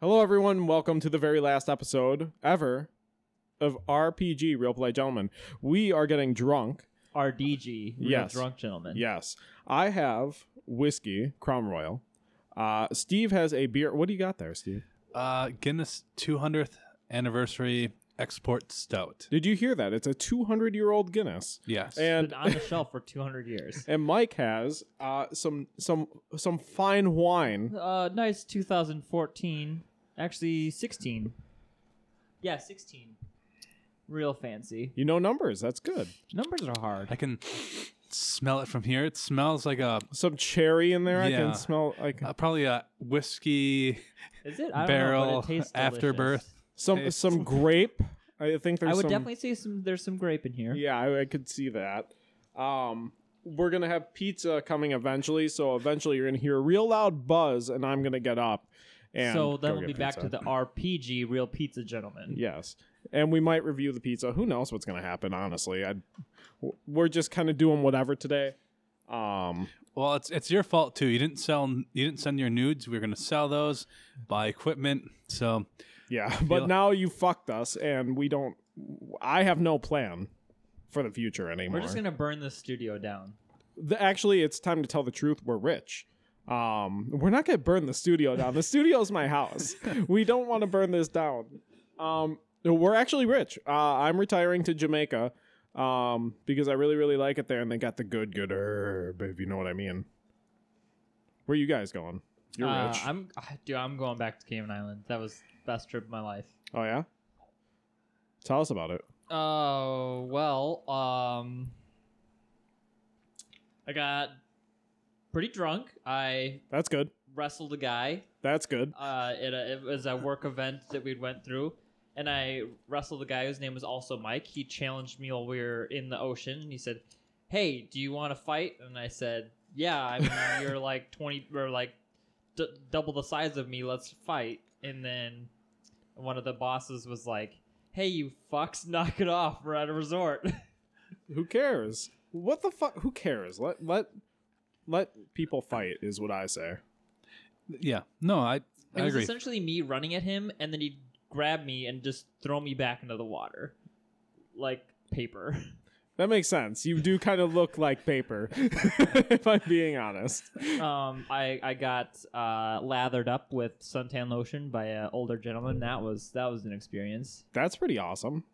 Hello, everyone. Welcome to the very last episode ever of RPG Real Polite Gentlemen. We are getting drunk. RDG, real Yes. drunk gentleman. Yes, I have whiskey, Crown Royal. Uh, Steve has a beer. What do you got there, Steve? Uh, Guinness 200th anniversary export stout. Did you hear that? It's a 200 year old Guinness. Yes. And Been on the shelf for 200 years. and Mike has uh, some some some fine wine. Uh, nice 2014. Actually, 16. Yeah, 16. Real fancy. You know numbers. That's good. Numbers are hard. I can smell it from here. It smells like a Some cherry in there. I Yeah. can smell like uh, probably a whiskey. Is it? I don't Barrel know, but it tastes delicious. afterbirth. some taste. some grape. I think there's I would some, definitely say some. There's some grape in here. Yeah, I, I could see that. Um, we're gonna have pizza coming eventually, so eventually you're gonna hear a real loud buzz, and I'm gonna get up. And so go then we'll get be back to the RPG, real pizza gentleman. yes, and we might review the pizza. Who knows what's gonna happen? Honestly, I we're just kind of doing whatever today. Um, Well, it's it's your fault too. You didn't sell. You didn't send your nudes. We are going to sell those, buy equipment. So yeah, but Feel- now you fucked us, and we don't. I have no plan for the future anymore. We're just gonna burn the studio down. the, actually it's time to tell the truth we're rich um we're not gonna burn the studio down. The studio's my house. We don't want to burn this down. Um we're actually rich. Uh i'm retiring to jamaica um because i really really like it there and they got the good good herb if you know what i mean. Where you guys going? You're Uh, rich. I'm, dude. I'm going back to Cayman Islands. That was the best trip of my life. oh yeah? Tell us about it. Oh well, um, I got pretty drunk. I that's good wrestled a guy. that's good Uh, it, it was a work event that we went through, and I wrestled a guy whose name was also Mike. He challenged me while we were in the ocean. And he said, "Hey, do you want to fight?" And I said, "Yeah. I mean, you're like twenty or like d- double the size of me. Let's fight." And then one of the bosses was like, "Hey, you fucks, knock it off. We're at a resort." who cares what the fuck who cares let let let people fight is what i say yeah, no, I It I was agree. essentially me running at him, and then he'd grab me and just throw me back into the water, like paper. That makes sense. You do kind of look like paper, if I'm being honest. um, I I got uh, lathered up with suntan lotion by an older gentleman. That was that was an experience. That's pretty awesome.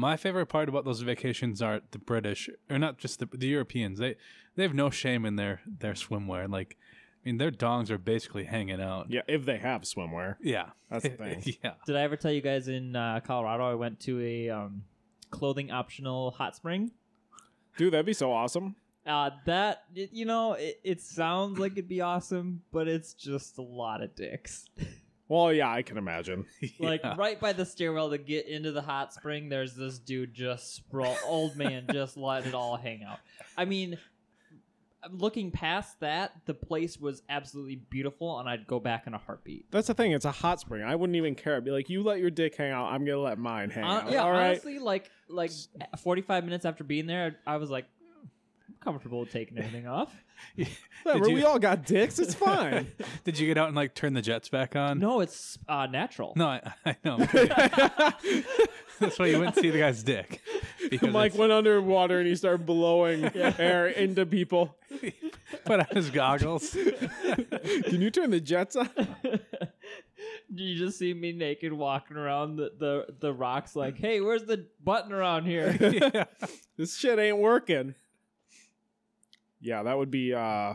My favorite part about those vacations are the British, or not just the, the Europeans. They they have no shame in their their swimwear. Like, I mean, their dongs are basically hanging out. Yeah, if they have swimwear. Yeah, That's the thing. yeah, Did I ever tell you guys in uh, Colorado I went to a um, clothing optional hot spring? Dude, that'd be so awesome. Uh, that you know it, it sounds like it'd be awesome, but it's just a lot of dicks. Well, yeah, I can imagine. like Yeah. right by the stairwell to get into the hot spring there's this dude just sprawl old man just let it all hang out i mean looking past that the place was absolutely beautiful and i'd go back in a heartbeat That's the thing. It's a hot spring. I wouldn't even care. I'd be like, you let your dick hang out. I'm gonna let mine hang Hon- out. yeah All right. honestly like like 45 minutes after being there i was like mm, I'm comfortable with taking everything off Whatever, you- we all got dicks. It's fine. Did you get out and like turn the jets back on? no it's uh, natural no, I, I know. That's why you wouldn't see the guy's dick. Because Mike it's- went underwater and he started blowing air into people. put on his goggles. Can you turn the jets on? you just see me naked walking around the, the, the rocks like hey where's the button around here this shit ain't working. Yeah, that would be uh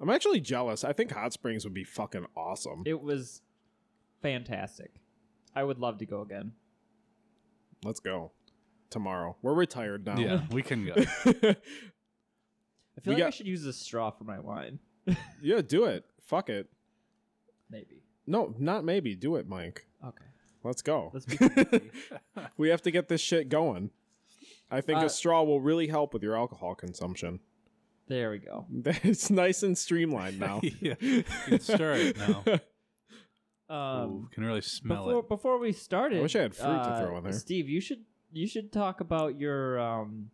I'm actually jealous. I think hot springs would be fucking awesome. It was fantastic. I would love to go again. Let's go. Tomorrow. We're retired now. yeah, we can go. I feel We like I got- should use a straw for my wine. Yeah, do it. Fuck it. Maybe. No, not maybe. Do it, Mike. Okay. Let's go. Let's be. We have to get this shit going. I think Uh, a straw will really help with your alcohol consumption. there we go. It's nice and streamlined now. yeah, you can stir it now. Um, Ooh, can really smell before it. before we started, I wish I had fruit to uh, throw in there. Steve, you should you should talk about your um,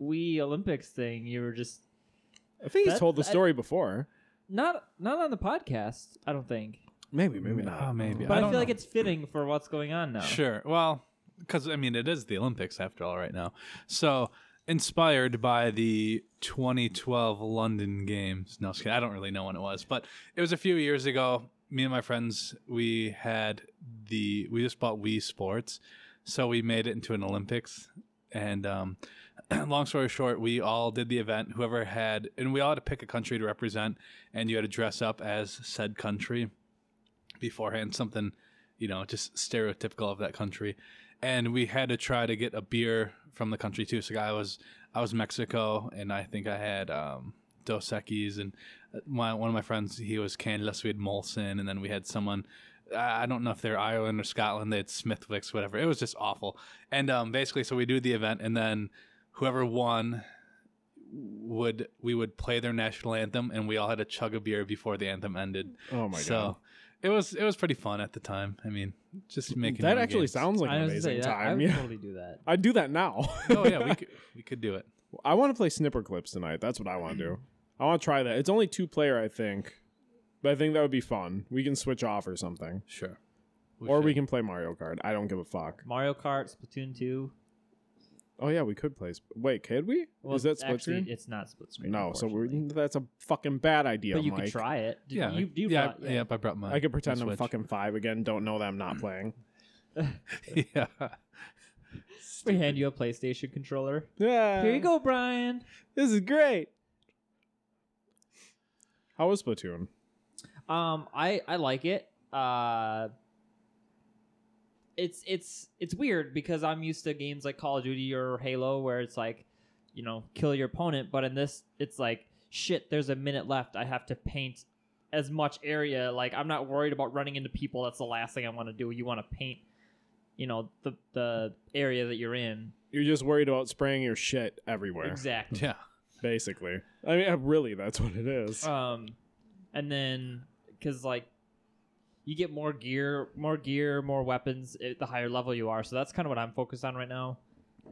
Wii Olympics thing. You were just I think he's told the I- story before. not not on the podcast. I don't think. Maybe, maybe not. Oh, maybe. But I, don't feel like it's fitting for what's going on now. Sure. Well, because I mean, it is the Olympics after all, right now. So inspired by the 2012 London Games. No. I don't really know when it was, but it was a few years ago. Me and my friends, we had the we just bought Wii Sports, so we made it into an Olympics. And um, long story short, we all did the event. Whoever had, and we all had to pick a country to represent, and you had to dress up as said country beforehand, something you know, just stereotypical of that country. And we had to try to get a beer from the country too. So I was I was Mexico, and I think I had um, Dos Equis, and uh, my, one of my friends he was Canada, so we had Molson, and then we had someone. I I don't know if they're Ireland or Scotland. They had Smithwick's, whatever. It was just awful. And um, basically, so we do the event, and then whoever won would we would play their national anthem, and we all had to chug a beer before the anthem ended. Oh my so god. It was it was pretty fun at the time. I mean, just making That actually games. sounds like I an amazing say, that- I time. would Yeah. totally do that. I'd do that now. oh yeah, we could we could do it. I want to play Snipperclips tonight. That's what I want to do. I want to try that. It's only two player, I think, but I think that would be fun. We can switch off or something, Sure. or we can play Mario Kart. I don't give a fuck. Mario Kart, Splatoon 2. Oh yeah, we could play. Sp- Wait, could we? Well, Is that split actually, screen? It's not split screen. No, so we're, unfortunately. that's a fucking bad idea. But you Mike. could try it. Did Yeah, you, you yeah, brought- yeah, I brought mine. I could pretend I'm Switch. fucking five again. Don't know that I'm not playing. yeah. We hand you a PlayStation controller. Yeah. Here you go, Brian. This is great. How was Splatoon? Um, I I like it. Uh, it's it's it's weird because I'm used to games like Call of Duty or Halo where it's like, you know, kill your opponent, but in this it's like shit. There's a minute left. I have to paint as much area. Like I'm not worried about running into people. That's the last thing I want to do. You want to paint, you know, the the area that you're in. You're just worried about spraying your shit everywhere, Exactly. Yeah. basically. I mean, really, that's what it is. Um, and then because like you get more gear, more gear, more weapons at the higher level you are. So that's kind of what I'm focused on right now,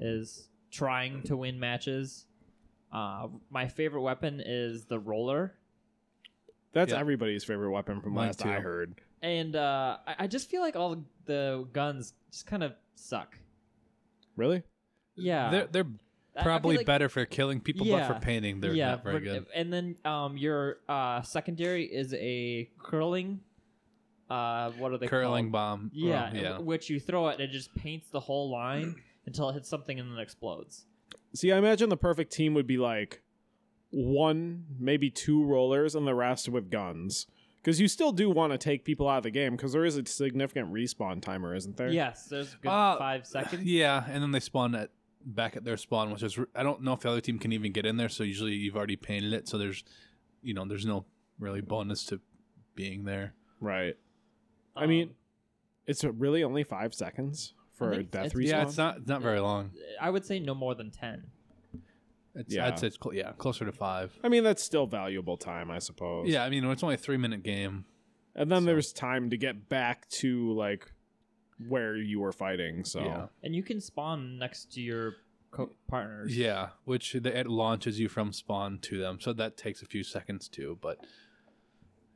is trying to win matches. Uh, my favorite weapon is the roller, That's Yeah. everybody's favorite weapon from Mine last I too. heard. and uh, I, I just feel like all the guns just kind of suck. Really? Yeah, They're they're I- I feel probably like- better for killing people, Yeah. but for painting, they're yeah, not very but- good. And then um, your uh, secondary is a curling. Uh, what are they Curling called? bomb. Yeah, Oh, yeah. which you throw it and it just paints the whole line until it hits something and then explodes. See, I imagine the perfect team would be like one, maybe two rollers, and the rest with guns. Because you still do want to take people out of the game, because there is a significant respawn timer, isn't there? Yes, there's a good Uh, five seconds. Yeah, and then they spawn at back at their spawn, which is r- I don't know if the other team can even get in there. So usually you've already painted it, so there's, you know, there's no really bonus to being there. Right. I Um, mean, it's really only five seconds for a think death it's- respawn. Yeah, it's not it's not very long. I would say no more than ten. It's, Yeah. I'd say it's cl- yeah closer to five. I mean, that's still valuable time, I suppose. Yeah, I mean it's only a three minute game. And then So- there's time to get back to like where you were fighting. So Yeah. And you can spawn next to your co- partners. Yeah, which the, it launches you from spawn to them, so that takes a few seconds too. But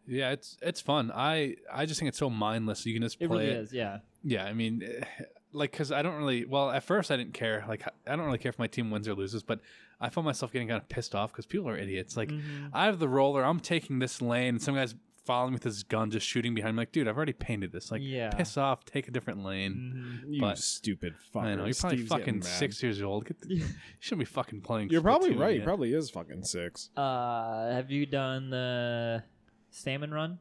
yeah, it's it's fun. I I just think it's so mindless. You can just play it really it. is. Yeah. Yeah, I mean, like because I don't really. Well, at first I didn't care. Like I don't really care if my team wins or loses, but I found myself getting kind of pissed off because people are idiots. Like Mhm. I have the roller, I'm taking this lane, and some guys following me with his gun, just shooting behind me. Like, dude, I've already painted this. Like, Yeah. piss off, take a different lane. Mhm. you But- stupid fucker. I know you're probably Steve's fucking six years old. Get the, you shouldn't be fucking playing. You're probably Splatoon right. He probably is fucking six. Uh, have you done the salmon run?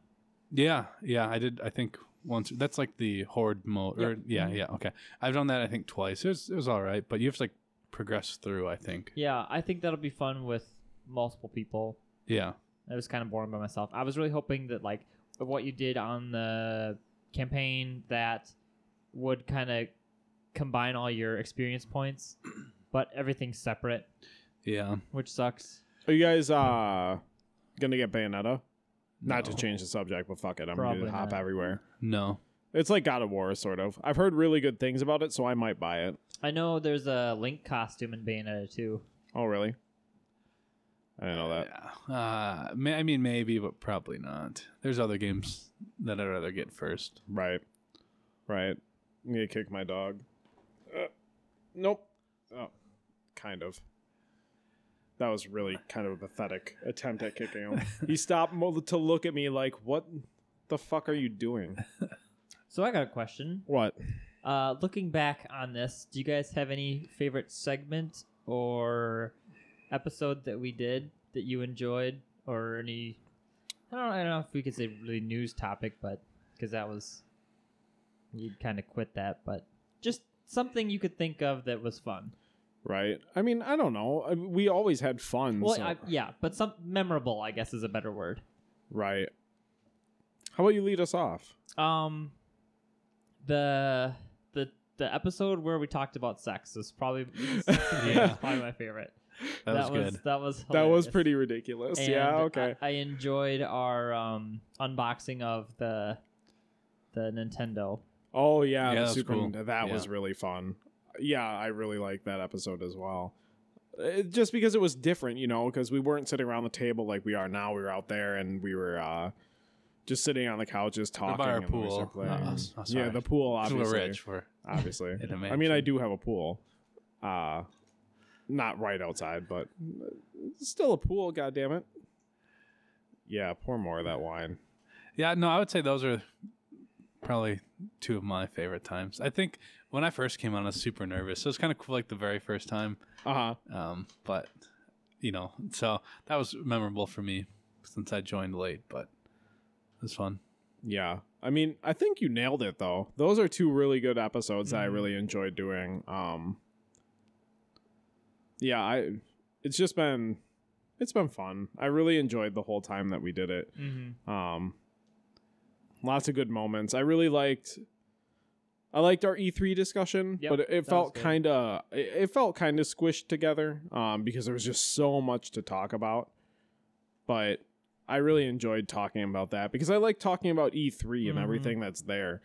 Yeah, yeah, I did. I think once. That's like the horde mode. Or yeah, Mhm. yeah. Okay, I've done that. I think twice. It was it was all right, but you have to like progress through. I think. Yeah, I think that'll be fun with multiple people. Yeah. I was kind of boring by myself. I was really hoping that like what you did on the campaign that would kind of combine all your experience points, but everything's separate, Yeah. which sucks. Are you guys uh gonna get Bayonetta? Not to change the subject, but fuck it, I'm Probably gonna hop not. everywhere. No. It's like God of War, sort of. I've heard really good things about it, so I might buy it. I know there's a Link costume in Bayonetta too. Oh, really? I didn't know that. Yeah. Uh, may, I mean, maybe, but probably not. There's other games that I'd rather get first. Right. Right. I'm gonna kick my dog. Uh, nope. Oh, kind of. That was really kind of a pathetic attempt at kicking him. he stopped to look at me like, "What the fuck are you doing?" So I got a question. What? Uh, looking back on this, do you guys have any favorite segment or episode that we did that you enjoyed, or any? I don't, I don't know if we could say really news topic, but because that was you'd kind of quit that, but just something you could think of that was fun. Right. I mean, I don't know. I- We always had fun. Well, so- I, yeah, but some memorable, I guess, is a better word. right. How about you lead us off? Um, the the the episode where we talked about sex is probably Yeah. probably my favorite. That, was good. That was That was pretty ridiculous. And yeah. Okay. I, I enjoyed our um unboxing of the the Nintendo. Oh yeah, Yeah, the that was Super cool. Nintendo- that was really fun. Yeah, I really like that episode as well. Uh, just because it was different, you know, because we weren't sitting around the table like we are now. We were out there and we were uh, just sitting on the couches talking. by our and we pool. playing. Uh, s- oh, yeah, the pool, Because we're obviously. rich. We're Obviously, I mean, I do have a pool. Uh, not right outside, but still a pool. God damn it. Yeah, pour more of that wine. Yeah, no, I would say those are probably two of my favorite times. I think when I first came on, I was super nervous. So it was kind of cool, like the very first time. Uh huh. Um, but you know, so that was memorable for me since I joined late. But it was fun. Yeah. I mean, I think you nailed it though. Those are two really good episodes that I Mhm. really enjoyed doing. Um Yeah, I it's just been it's been fun. I really enjoyed the whole time that we did it. Mm-hmm. Um lots of good moments. I really liked I liked our E3 discussion, Yep, but it, it felt kind of it, it felt kind of squished together um because there was just so much to talk about. But I really enjoyed talking about that because I like talking about E3 and Mhm. everything that's there.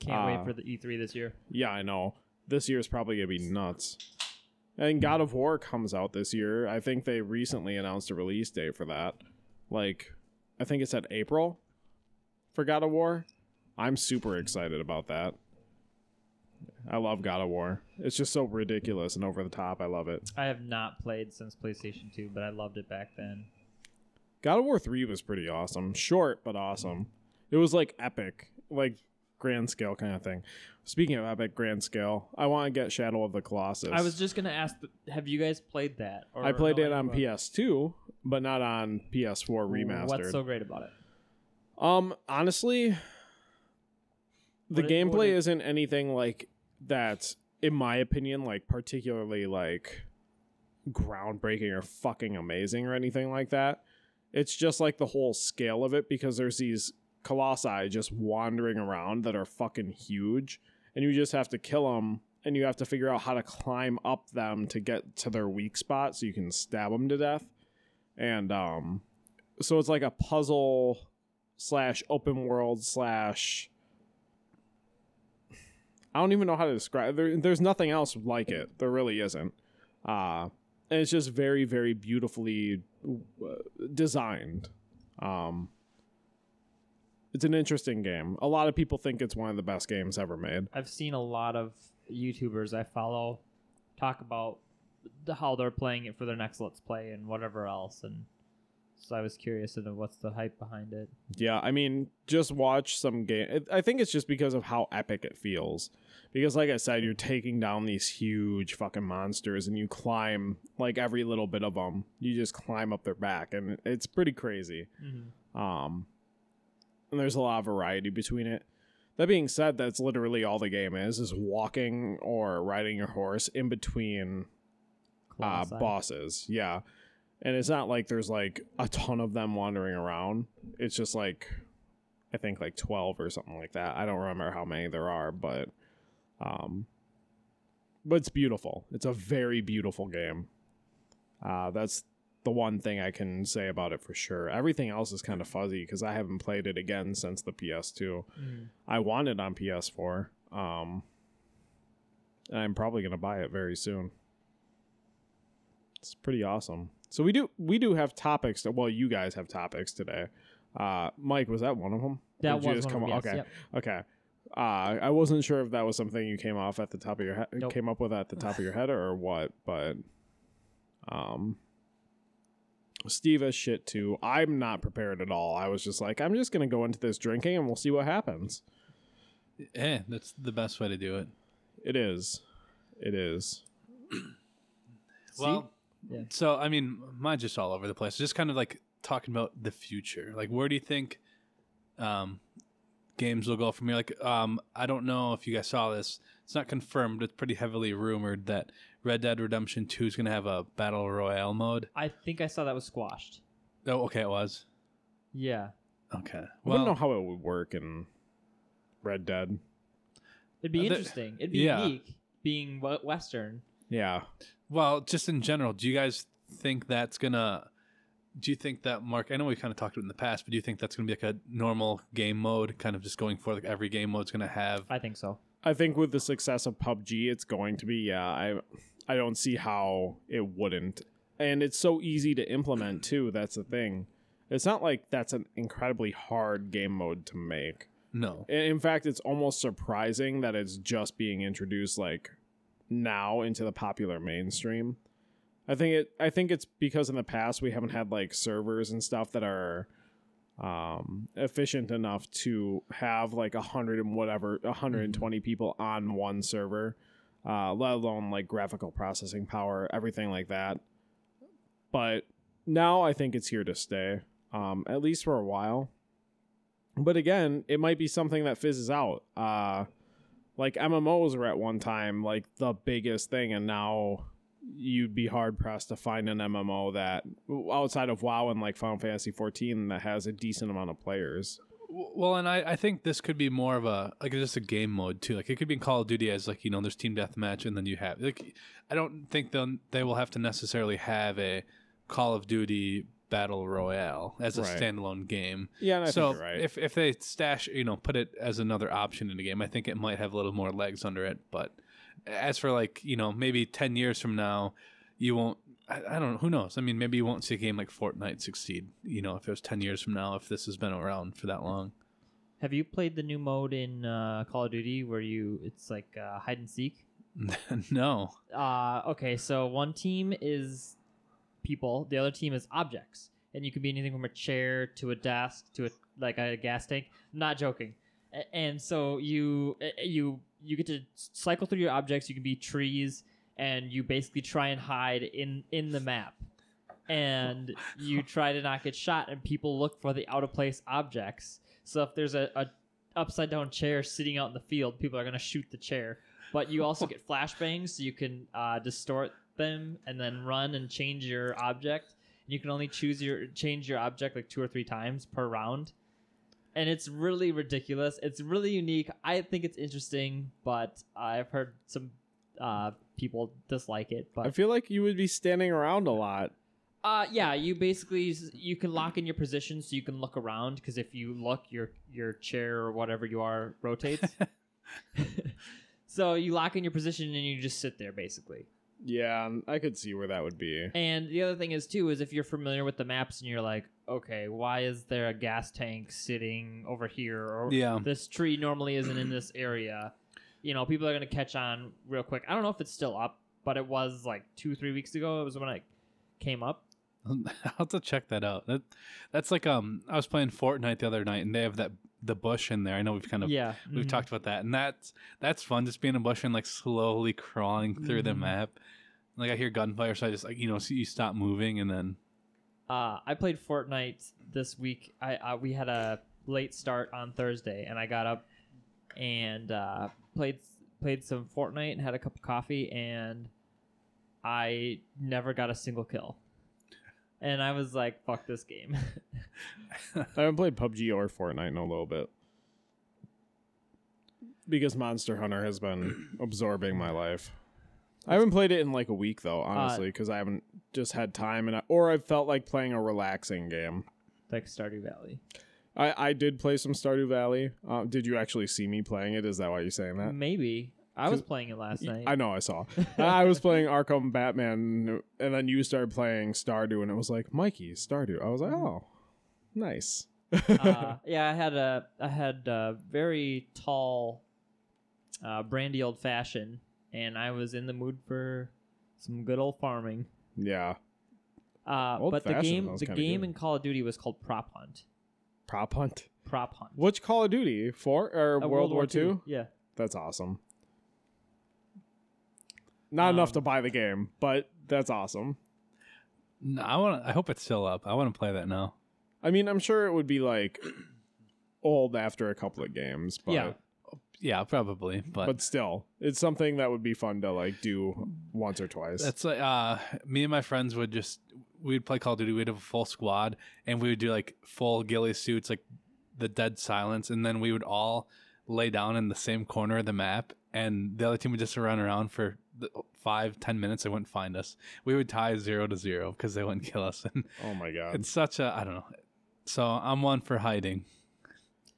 Can't Uh, wait for the E3 this year. Yeah, I know. This year is probably going to be nuts. And God of War comes out this year. I think they recently announced a release date for that. Like, I think it said April for God of War. I'm super excited about that. I love God of War. It's just so ridiculous and over the top. I love it. I have not played since PlayStation 2, but I loved it back then. God of War 3 was pretty awesome. Short, but awesome. It was like epic, like grand scale kind of thing. Speaking of epic grand scale, I want to get Shadow of the Colossus. I was just gonna ask, have you guys played that? I played it on PS2, but not on PS4 remastered. What's so great about it? um, honestly, the What gameplay isn't anything like that. In my opinion, like particularly like groundbreaking or fucking amazing or anything like that. It's just like the whole scale of it because there's these colossi just wandering around that are fucking huge, and you just have to kill them. And you have to figure out how to climb up them to get to their weak spot so you can stab them to death. And um, so it's like a puzzle slash open world slash. I don't even know how to describe. There, there's nothing else like it. There really isn't. Uh, and it's just very, very beautifully uh, designed. Um, it's an interesting game. A lot of people think it's one of the best games ever made. I've seen a lot of YouTubers I follow talk about the, how they're playing it for their next Let's Play and whatever else, and so I was curious to know what's the hype behind it. Yeah, I mean, just watch some game. I think it's just because of how epic it feels. Because, like I said, you're taking down these huge fucking monsters, and you climb like every little bit of them. You just climb up their back, and it's pretty crazy. Mm-hmm. Um, and there's a lot of variety between it. That being said, that's literally all the game is: is walking or riding your horse in between uh, bosses. Yeah. And it's not like there's like a ton of them wandering around. It's just like I think like 12 or something like that. I don't remember how many there are, but um but it's beautiful. It's a very beautiful game. Uh that's the one thing I can say about it for sure. Everything else is kind of fuzzy cuz I haven't played it again since the PS2. Mhm. I want it on PS4. Um and I'm probably going to buy it very soon. It's pretty awesome. So we do we do have topics that well you guys have topics today. Uh, Mike, was that one of them? That was just one of them, yes, Okay. yep. Okay. Uh, I wasn't sure if that was something you came off at the top of your head, Nope. came up with at the top of your head, or what. But, um, Steve has shit too. I'm not prepared at all. I was just like, I'm just gonna go into this drinking and we'll see what happens. Eh, that's the best way to do it. It is. It is. Well, Yeah. so I mean, mine's just all over the place. Just kind of like talking about the future. Like, where do you think um, games will go from here? Like, um, I don't know if you guys saw this. It's not confirmed. It's pretty heavily rumored that Red Dead Redemption Two is going to have a battle royale mode. I think I saw that was squashed. Oh, okay, it was. Yeah. Okay. Well, I don't know how it would work in Red Dead. It'd be Uh, interesting. It'd be yeah. unique being Western. Yeah. Well, just in general, do you guys think that's gonna? Do you think that Mark? I know we kind of talked about it in the past, but do you think that's gonna be like a normal game mode, kind of just going for like every game mode's gonna have? I think so. I think with the success of PUBG, it's going to be. Yeah, I I don't see how it wouldn't. And it's so easy to implement too. That's the thing. It's not like that's an incredibly hard game mode to make. No. In in fact, it's almost surprising that it's just being introduced like now into the popular mainstream. I think it I think it's because in the past we haven't had like servers and stuff that are um efficient enough to have like a hundred and whatever 120 people on one server uh let alone like graphical processing power everything like that. But now i think it's here to stay um at least for a while. But again it might be something that fizzes out. Uh like mmos were at one time like the biggest thing and now you'd be hard pressed to find an mmo that outside of wow and like final fantasy 14 that has a decent amount of players Well, and I, I think this could be more of a like just a game mode too. Like it could be in Call of Duty as like you know there's team deathmatch and then you have like I don't think they'll they will have to necessarily have a Call of Duty battle royale as a Right. standalone game. yeah and i so think you're right if if they stash you know put it as another option in the game, I think it might have a little more legs under it. But as for like you know maybe ten years from now, you won't. I, I don't know. Who knows? I mean, maybe you won't see a game like Fortnite succeed. You know, if it was ten years from now, if this has been around for that long. Have you played the new mode in uh, Call of Duty where you it's like uh, hide and seek? no. Uh, okay, so one team is people, the other team is objects, and you can be anything from a chair to a desk to a like a gas tank. not joking. And so you you you get to cycle through your objects. You can be trees, and you basically try and hide in in the map. And you try to not get shot, and people look for the out of place objects. So if there's a, a upside down chair sitting out in the field, people are gonna shoot the chair but you also get flashbangs so you can uh, distort them and then run and change your object. You can only choose your change your object like two or three times per round. And it's really ridiculous. It's really unique. I think it's interesting but i've heard some uh, people dislike it But i feel like you would be standing around a lot. Uh, yeah you basically you can lock in your position so you can look around because if you look your your chair or whatever you are rotates. So you lock in your position and you just sit there basically yeah um, i could see where that would be And the other thing is too is if you're familiar with the maps and you're like, okay, why is there a gas tank sitting over here or Yeah. this tree normally isn't in this area? You know, people are gonna catch on real quick. I don't know if it's still up, but it was like two, three weeks ago. It was when I came up. I'll have to check that out. That that's like um I was playing Fortnite the other night and they have that the bush in there. I know we've kind of yeah, we've mhm. talked about that and that's that's fun just being a bush and like slowly crawling through the Mhm. map. Like I hear gunfire, so I just like you know so you stop moving and then Uh, I played Fortnite this week. I uh, we had a late start on Thursday, and I got up and uh, played played some Fortnite and had a cup of coffee, and I never got a single kill. And I was like, "Fuck this game." I haven't played PUBG or Fortnite in a little bit. Because Monster Hunter has been absorbing my life. I haven't played it in like a week though, honestly, because I haven't just had time and I, or I felt like playing a relaxing game. like Stardew Valley. I, I did play some Stardew Valley. Uh, did you actually see me playing it? Is that why you're saying that? Maybe I was playing it last night. I know I saw. I was playing Arkham Batman, and then you started playing Stardew, and it was like Mikey Stardew. I was like, oh, nice. uh, yeah, I had a I had a very tall, uh, brandy old fashioned, and I was in the mood for some good old farming. yeah. Uh, but the game the game good. in Call of Duty was called Prop Hunt. Prop hunt. Prop Hunt. Which Call of Duty? Four or Uh, World, War Two? Yeah. That's awesome. Not enough Um, to buy the game, but that's awesome. No, I want. I hope it's still up. I want to play that now. I mean, I'm sure it would be like old after a couple of games, but Yeah. Yeah, probably. But, but still, it's something that would be fun to like do once or twice. that's like uh, me and my friends would just we'd play Call of Duty. We'd have a full squad, and we would do like full ghillie suits, like the dead silence, and then we would all lay down in the same corner of the map, and the other team would just run around for the five ten minutes. They wouldn't find us. We would tie zero to zero because they wouldn't kill us, and oh my god, it's such a I don't know. So I'm one for hiding.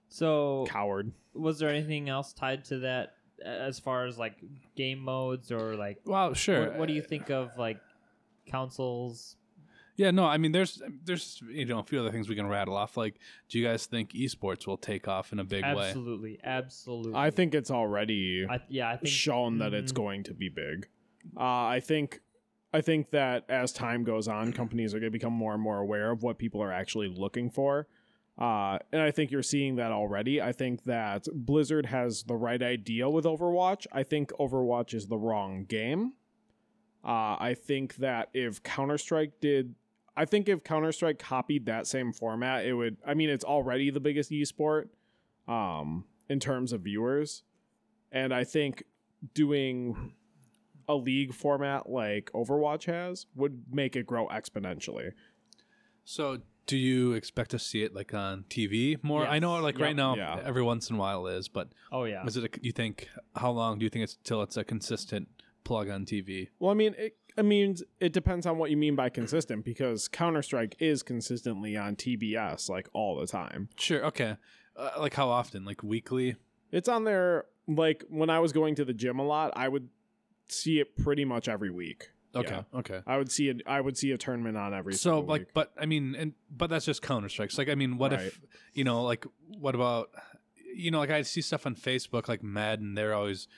So coward. was there anything else tied to that as far as like game modes or like Well, sure. what, what do you think of like consoles? Yeah, no, I mean, there's there's you know a few other things we can rattle off. Like, do you guys think esports will take off in a big way? Absolutely, absolutely. I think it's already I, yeah, I think shown that it's Mhm. going to be big. Uh, I think I think that as time goes on, companies are going to become more and more aware of what people are actually looking for. Uh, and I think you're seeing that already. I think that Blizzard has the right idea with Overwatch. I think Overwatch is the wrong game. Uh, I think that if Counter Strike did, I think if Counter Strike copied that same format, it would. I mean, it's already the biggest esport um, in terms of viewers, and I think doing a league format like Overwatch has would make it grow exponentially. So, do you expect to see it like on TV more? I know, like Yep. right now, Yeah. every once in a while is, but oh yeah. is it? A, you think how long do you think it's till it's a consistent plug on TV? Well, I mean, it, I mean, it depends on what you mean by consistent because Counter Strike is consistently on TBS like all the time. Sure. Okay. Uh, like how often? Like weekly? It's on there like when I was going to the gym a lot, I would see it pretty much every week. Okay. Yeah. Okay. I would see it. I would see a tournament on every. So like, week. but I mean, and but that's just Counter Strikes. Like, I mean, what if you know, like, what about you know, like I see stuff on Facebook, like Madden. They're always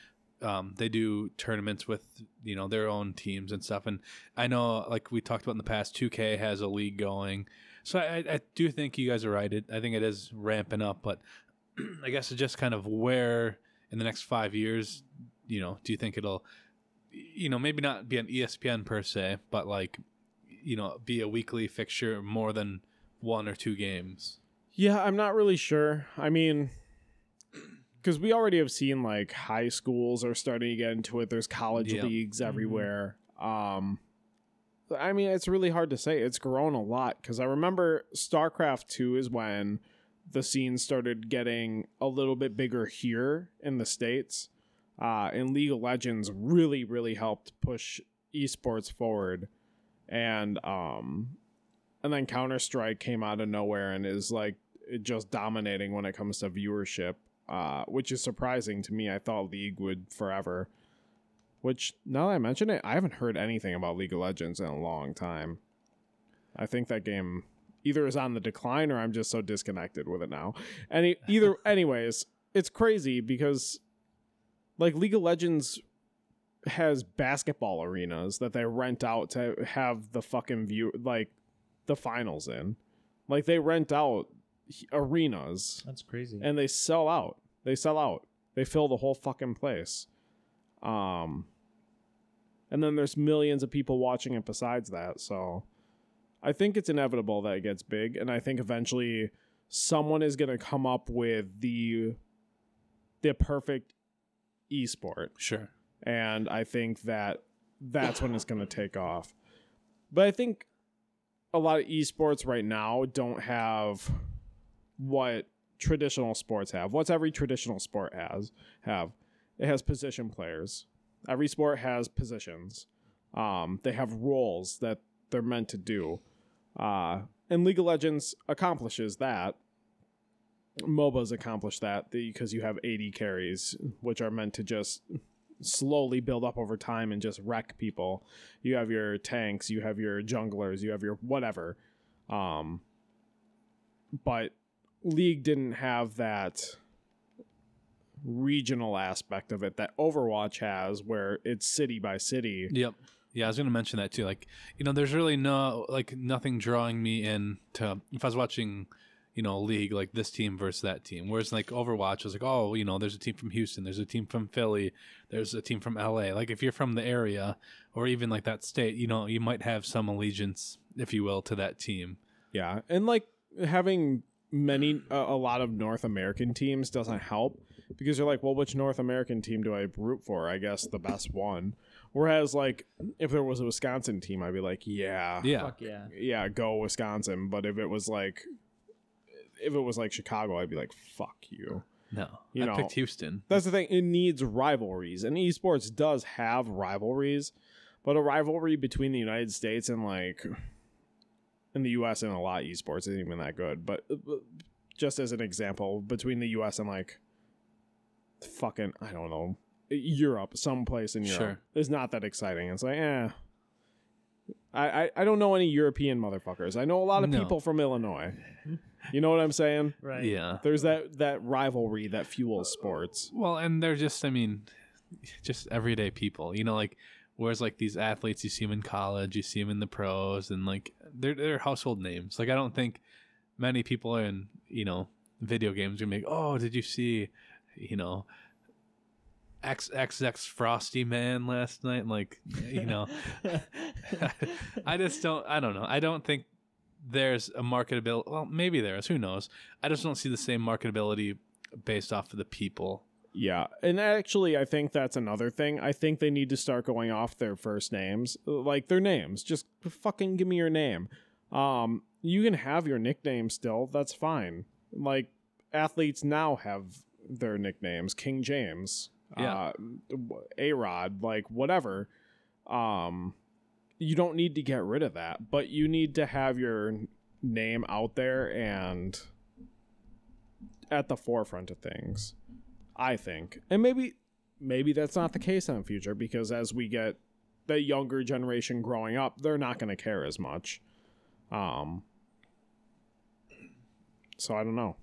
um, they do tournaments with you know their own teams and stuff. And I know, like we talked about in the past, 2K has a league going. So I, I do think you guys are right. It, I think it is ramping up, but I guess it's just kind of where in the next five years, you know, do you think it'll, you know, maybe not be an ESPN per se, but like, you know, be a weekly fixture more than one or two games. Yeah, I'm not really sure. I mean, because we already have seen like high schools are starting to get into it. There's college Yeah. leagues everywhere. Um, I mean, it's really hard to say. It's grown a lot because I remember StarCraft Two is when the scene started getting a little bit bigger here in the states. Uh, and League of Legends really, really helped push esports forward. And um, and then Counter Strike came out of nowhere and is like just dominating when it comes to viewership, uh, which is surprising to me. I thought League would forever. Which now that I mention it, I haven't heard anything about League of Legends in a long time. I think that game either is on the decline or I'm just so disconnected with it now. Any either anyways, it's crazy because like League of Legends has basketball arenas that they rent out to have the fucking view like the finals in. Like they rent out arenas That's crazy. and they sell out. They sell out. They fill the whole fucking place. Um and then there's millions of people watching it besides that. So I think it's inevitable that it gets big and I think eventually someone is going to come up with the the perfect esport Sure. and I think that that's when it's going to take off. But I think a lot of esports right now don't have what traditional sports have. What's every traditional sport has have? It has position players. Every sport has positions. Um, they have roles that they're meant to do. Uh, and League of Legends accomplishes that. MOBAs accomplish that because you have AD carries, which are meant to just slowly build up over time and just wreck people. You have your tanks, you have your junglers, you have your whatever. Um, but League didn't have that regional aspect of it that Overwatch has, where it's city by city. Yep. Yeah, I was gonna mention that too. Like, you know, there's really no like nothing drawing me in to if I was watching, you know, league like this team versus that team. Whereas like Overwatch is like, oh, you know, there's a team from Houston, there's a team from Philly, there's a team from LA. Like if you're from the area or even like that state, you know, you might have some allegiance, if you will, to that team. Yeah, and like having many a, a lot of North American teams doesn't help because you're like, well, which North American team do I root for? I guess the best one. Whereas like if there was a Wisconsin team, I'd be like, yeah, Yeah. Fuck yeah. yeah, go Wisconsin. But if it was like if it was like Chicago, I'd be like, fuck you. No. You I know, picked Houston. That's the thing. It needs rivalries, and esports does have rivalries, but a rivalry between the United States and like in the U.S. and a lot of esports isn't even that good. But uh, just as an example, between the U.S. and like fucking I don't know Europe, someplace in Europe, Sure. is not that exciting. It's like, eh. I, I, I don't know any European motherfuckers. I know a lot of No. people from Illinois. You know what I'm saying? Right. Yeah. There's that that rivalry that fuels sports. Well, and they're just, I mean, just everyday people. You know, like whereas like these athletes, you see them in college, you see them in the pros, and like they're they're household names. Like I don't think many people in you know video games are make. Oh, did you see, you know. XXX Frosty Man last night, like you know, I just don't. I don't know. I don't think there's a marketability. Well, maybe there is. Who knows? I just don't see the same marketability based off of the people. Yeah, and actually, I think that's another thing. I think they need to start going off their first names, like their names. Just fucking give me your name. Um, you can have your nickname still. That's fine. Like athletes now have their nicknames. King James, Yeah. uh, A Rod, like whatever. Um, you don't need to get rid of that, but you need to have your name out there and at the forefront of things. I think. And maybe maybe that's not the case in the future because as we get the younger generation growing up, they're not going to care as much. Um So I don't know.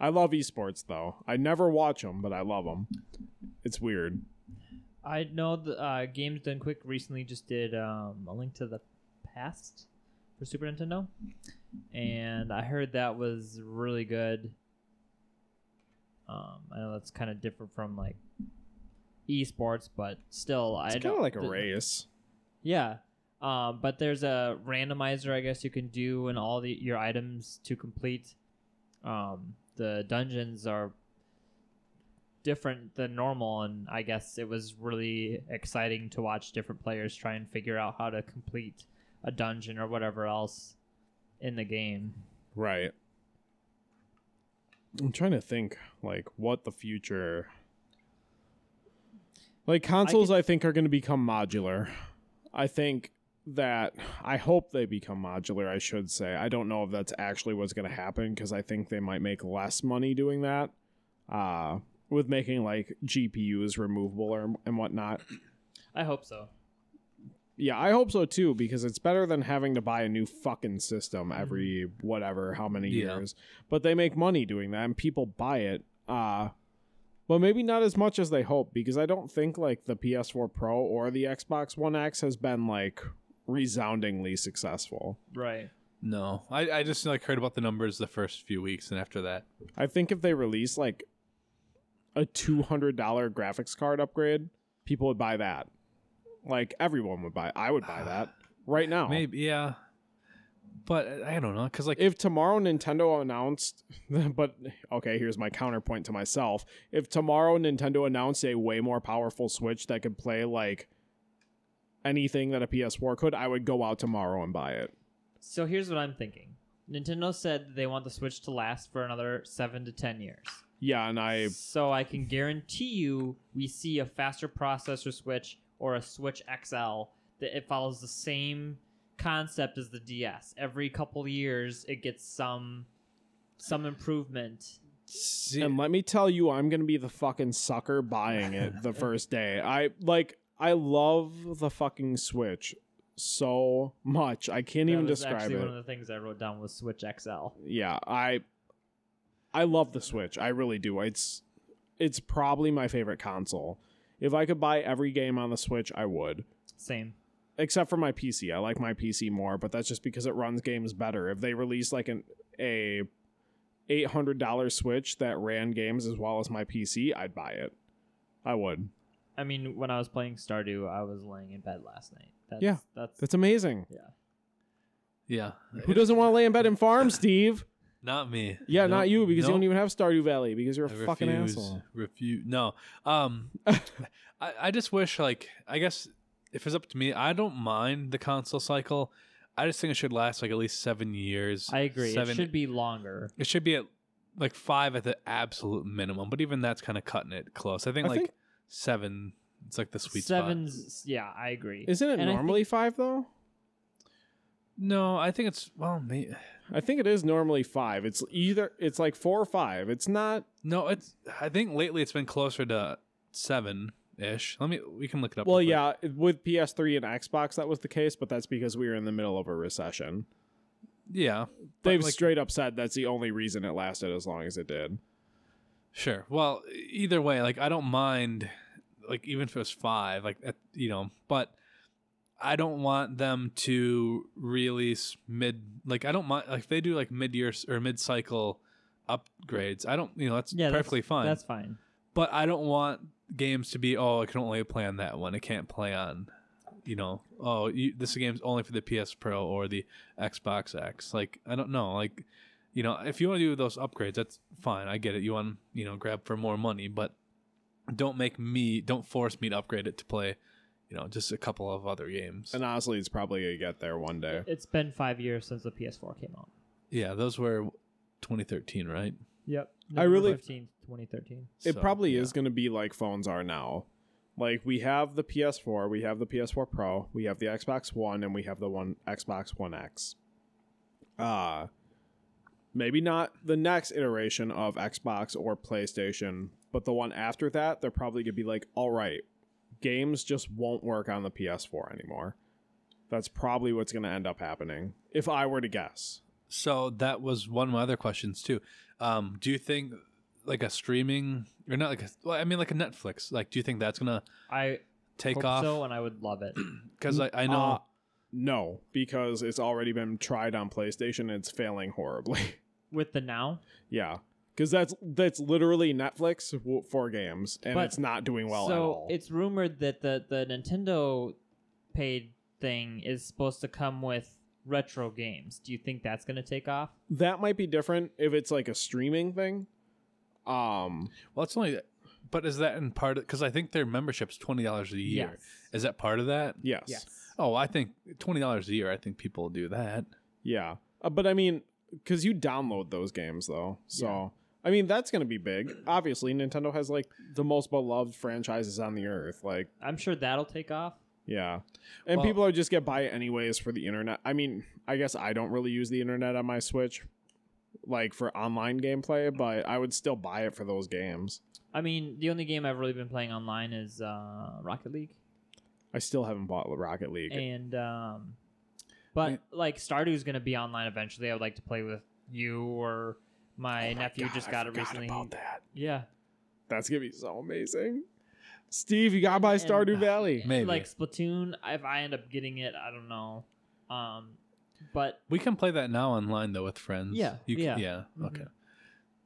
I love esports though. I never watch them, but I love them. It's weird. I know the uh, Games Done Quick recently just did um, a link to the past for Super Nintendo, and I heard that was really good. Um, I know that's kind of different from like esports, but still, I It's kind of like a th- race. Yeah. Um, but there's a randomizer, I guess you can do, and all the your items to complete. Um, the dungeons are different than normal, and I guess it was really exciting to watch different players try and figure out how to complete a dungeon or whatever else in the game. Right. I'm trying to think like what the future like consoles I, think are going to become modular. I think that I hope they become modular, I should say. I don't know if that's actually what's going to happen because I think they might make less money doing that. Uh with making like GPUs removable or and whatnot. I hope so. Yeah, I hope so too because it's better than having to buy a new fucking system every whatever how many Yeah. years. But they make money doing that and people buy it. Uh but maybe not as much as they hope because I don't think like the PS4 Pro or the Xbox One X has been like resoundingly successful. Right. No, I, I just like heard about the numbers the first few weeks, and after that, I think if they release like a $200 graphics card upgrade, people would buy that. Like everyone would buy. I would buy that right now. maybe yeah. But I don't know, cause like if tomorrow Nintendo announced, but okay, here's my counterpoint to myself. If tomorrow Nintendo announced a way more powerful Switch that could play like anything that a PS4 could, I would go out tomorrow and buy it. So here's what I'm thinking. Nintendo said they want the Switch to last for another seven to ten years. Yeah, and I So I can guarantee you we see a faster processor switch or a Switch XL that it follows the same concept as the DS. Every couple years it gets some some improvement. see, and let me tell you, I'm gonna be the fucking sucker buying it the first day. I like I love the fucking Switch so much. I can't That even describe actually it. one of the things I wrote down was Switch XL. yeah, I I love the Switch. I really do. It's it's probably my favorite console. If I could buy every game on the Switch, I would. Same. Except for my PC. I like my PC more, but that's just because it runs games better. If they release like an a $800 Switch that ran games as well as my PC, I'd buy it. I would. I mean, when I was playing Stardew, I was laying in bed last night. That's, Yeah, that's That's amazing. yeah. Yeah. Who doesn't want to lay in bed and farm, Steve? Not me. Yeah, Nope. not you because you don't even have Stardew Valley because you're a I fucking refuse, asshole. Refuse. No. Um, I, I just wish like I guess if it's up to me, I don't mind the console cycle. I just think it should last like at least seven years. I agree. Seven, It should be longer. It should be at like five at the absolute minimum, but even that's kind of cutting it close. I think I like think- seven. It's like the sweet spot. Seven's yeah, I agree. Isn't it And I think- normally five though? No, I think it's well, may, I think it is normally five. It's either it's like four or five. It's not. no. It's I think lately it's been closer to seven ish. Let me we can look it up. Well, yeah, with PS3 and Xbox that was the case, but that's because we were in the middle of a recession. yeah. They've like, straight up said that's the only reason it lasted as long as it did. Sure. Well, either way, like I don't mind, like even if it was five, like you know, but I don't want them to release mid. Like I don't mind, like if they do like mid year or mid cycle upgrades. I don't, you know, that's yeah, that's- perfectly fine. That's fine. but I don't want games to be oh, I can only play on that one. It can't play on, you know, oh, you, this game's only for the PS Pro or the Xbox X. Like I don't know, like you know, if you want to do those upgrades, that's fine. I get it. You want you know grab for more money, but don't make me don't force me to upgrade it to play, you know, just a couple of other games. And honestly, it's probably gonna get there one day. It's been five years since the PS4 came out. yeah, those were 2013, right? Yep. I really- 15, 2013. It So, probably yeah. is going to be like phones are now. Like we have the PS4, we have the PS4 Pro, we have the Xbox One, and we have the one Xbox One X. Uh maybe not the next iteration of Xbox or PlayStation, but the one after that, they're probably gonna be like, all right, games just won't work on the PS4 anymore. That's probably what's gonna end up happening, if I were to guess. So that was one of my other questions too. Um, do you think like a streaming or not like a, well, I mean like a Netflix? Like, do you think that's gonna I take hope off? so, and I would love it. Because I, I know. Uh, no, because it's already been tried on PlayStation and it's failing horribly. With the now, yeah, because that's that's literally Netflix for games, and But- it's not doing well so at all. it's rumored that the the Nintendo paid thing is supposed to come with retro games. Do you think that's going to take off? that might be different if it's like a streaming thing. Um, well, it's only. But is that in part? Because I think their membership's twenty dollars a year. Yes. Is that part of that? yes, Yes. Oh, I think twenty dollars a year. I think people will do that. yeah, uh, but I mean, because you download those games though, so. Yeah. I mean that's gonna be big. Obviously, Nintendo has like the most beloved franchises on the earth. Like, I'm sure that'll take off. Yeah. And Well- people are just get by it anyways for the internet. I mean, I guess I don't really use the internet on my Switch like for online gameplay, but I would still buy it for those games. I mean, the only game I've really been playing online is uh, Rocket League, I still haven't bought Rocket League. and um, but Wait. like Stardew's going to be online eventually. I would like to play with you or my Oh my nephew. God, just I got it forgot recently. About that. Yeah, That's gonna be so amazing. Steve, you gotta buy And- Stardew Valley. Maybe. like Splatoon. If I end up getting it, I don't know. Um, but We can play that now online though with friends. Yeah, You can, yeah. yeah. Mhm. Okay.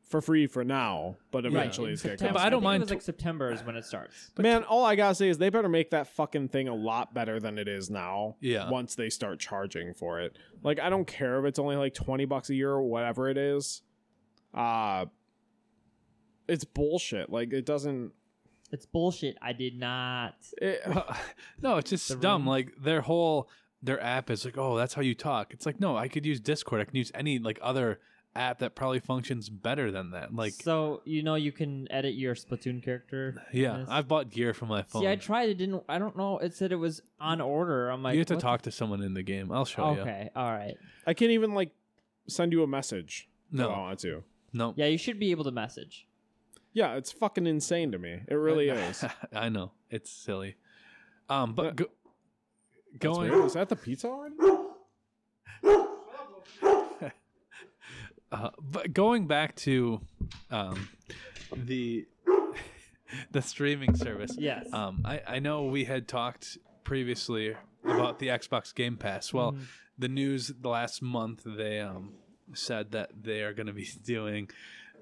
For free for now, but eventually in it's gonna September- cost But I don't think mind It was like September is when it starts. Man, all I gotta say is they better make that fucking thing a lot better than it is now. Yeah. Once they start charging for it, like I don't care if it's only like twenty bucks a year or whatever it is. Uh it's bullshit. Like it doesn't. It's bullshit. I did not. It, Well, no, it's just The dumb. room. Like their whole their app is like, oh, that's how you talk. It's like, no, I could use Discord. I can use any like other app that probably functions better than that. Like, so you know you can edit your Splatoon character. in yeah, this? I've bought gear for my phone. See, I tried. It didn't. I don't know. It said it was on order. I'm like, you have to what the- talk to someone in the game. I'll show you. Okay, all right. I can't even like send you a message. if No. I want to. No. Yeah, you should be able to message. Yeah, it's fucking insane to me. It really is. I know it's silly. Um, but go, going. Is that the pizza already? uh, but going back to um, the the streaming service. Yes. Um, I, I know we had talked previously about the Xbox Game Pass. Well, Mhm. the news the last month they um, said that they are going to be doing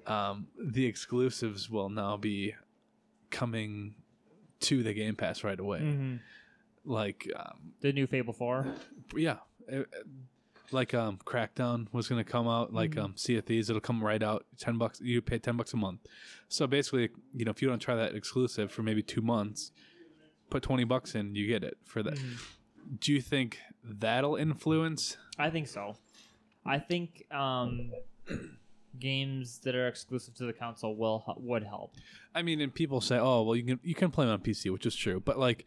um, the exclusives will now be coming to the Game Pass right away. Mhm. Like, um, The new Fable Four. yeah, uh, uh, like um, Crackdown was going to come out. Like Mhm. um, Sea of Thieves, it'll come right out. Ten bucks. You pay ten bucks a month. So basically, you know, if you want to try that exclusive for maybe two months, put twenty bucks in, you get it for that. Mhm. Do you think that'll influence? I think so. I think um, games that are exclusive to the console will would help. I mean, and people say, "Oh, well, you can you can play them on PC," which is true. But like,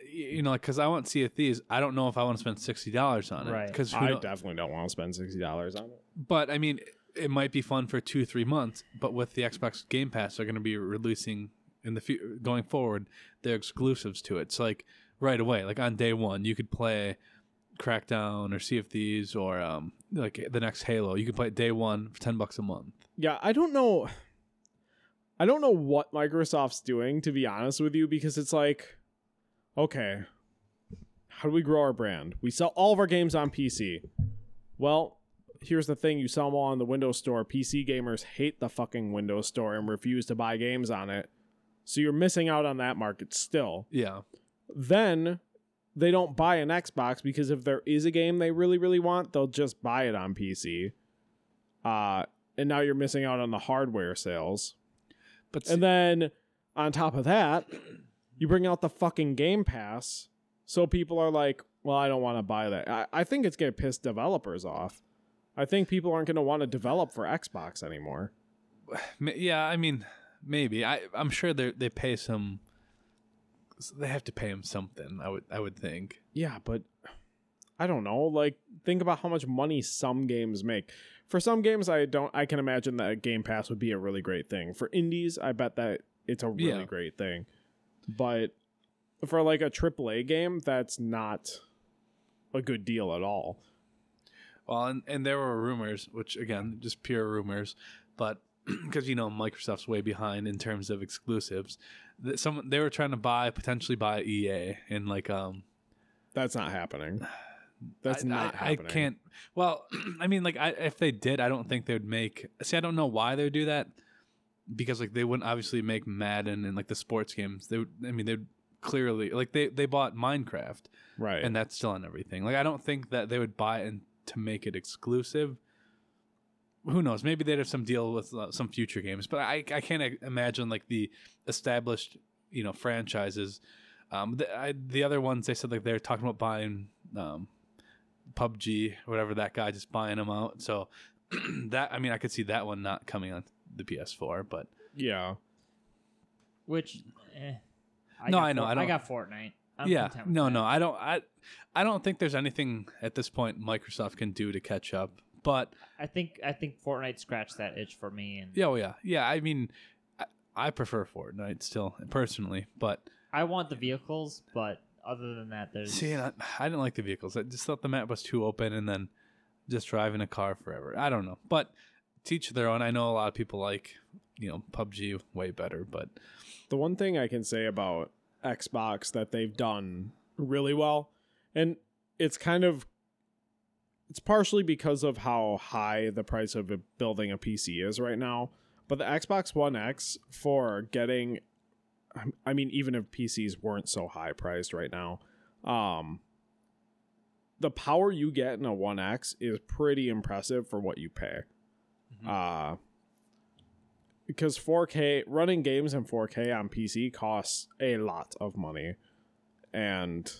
you know, because I want Sea of Thieves, I don't know if I want to spend sixty dollars on it. Right. Because I definitely don't want to spend sixty dollars on it. but I mean, it might be fun for two three months. But with the Xbox Game Pass, they're going to be releasing in the future going forward their exclusives to it. It's like right away, like on day one, you could play Crackdown or Sea of Thieves or um like the next Halo. You can play it day one for ten bucks a month. Yeah, I don't know. I don't know what Microsoft's doing, to be honest with you, because it's like, okay, how do we grow our brand? We sell all of our games on PC. Well, here's the thing you sell them all on the Windows Store. PC gamers hate the fucking Windows Store and refuse to buy games on it. So you're missing out on that market still. Yeah, Then they don't buy an Xbox because if there is a game they really, really want, they'll just buy it on PC. Uh, and now you're missing out on the hardware sales. but And then on top of that, you bring out the fucking Game Pass. So people are like, well, I don't want to buy that. I, I think it's going to piss developers off. I think people aren't going to want to develop for Xbox anymore. Yeah, I mean, maybe. I I'm sure they they pay some. They have to pay him something. I would I would think. Yeah, but I don't know. Like, think about how much money some games make. For some games, I don't. I can imagine that Game Pass would be a really great thing. For indies, I bet that it's a really Yeah. great thing. But for like a AAA game, that's not a good deal at all. Well, and, and there were rumors, which again, just pure rumors, but because you know Microsoft's way behind in terms of exclusives, that some they were trying to buy potentially buy EA and like um That's not happening. That's I, not I, happening. I can't. Well, I mean, like, I, if they did, I don't think they would make. See, I don't know why they would do that, because like they wouldn't obviously make Madden and like the sports games. They would. I mean, they'd clearly like they they bought Minecraft, Right. and that's still on everything. Like, I don't think that they would buy it to make it exclusive. Who knows? Maybe they'd have some deal with uh, some future games, but I I can't imagine like the established you know franchises. Um, the, I, the other ones they said like they're talking about buying um, PUBG, whatever that guy just buying them out. So that I mean, I could see that one not coming on the PS4, but yeah. Which, eh, I No, I know, Fort- I I, don't- I got Fortnite. I'm yeah, no, that. no, I don't, I, I don't think there's anything at this point Microsoft can do to catch up. But I think I think Fortnite scratched that itch for me, and yeah, oh, yeah, yeah. I mean, I, I prefer Fortnite still personally, but I want the vehicles, but other than that, there's see, I, I didn't like the vehicles. I just thought the map was too open, and then just driving a car forever. I don't know, but teach their own. I know a lot of people like you know PUBG way better, but The one thing I can say about Xbox that they've done really well, and it's kind of it's partially because of how high the price of building a PC is right now. But the Xbox One X for getting I mean even if PCs weren't so high priced right now, um the power you get in a One X is pretty impressive for what you pay. Uh because 4K running games in 4K on PC costs a lot of money, and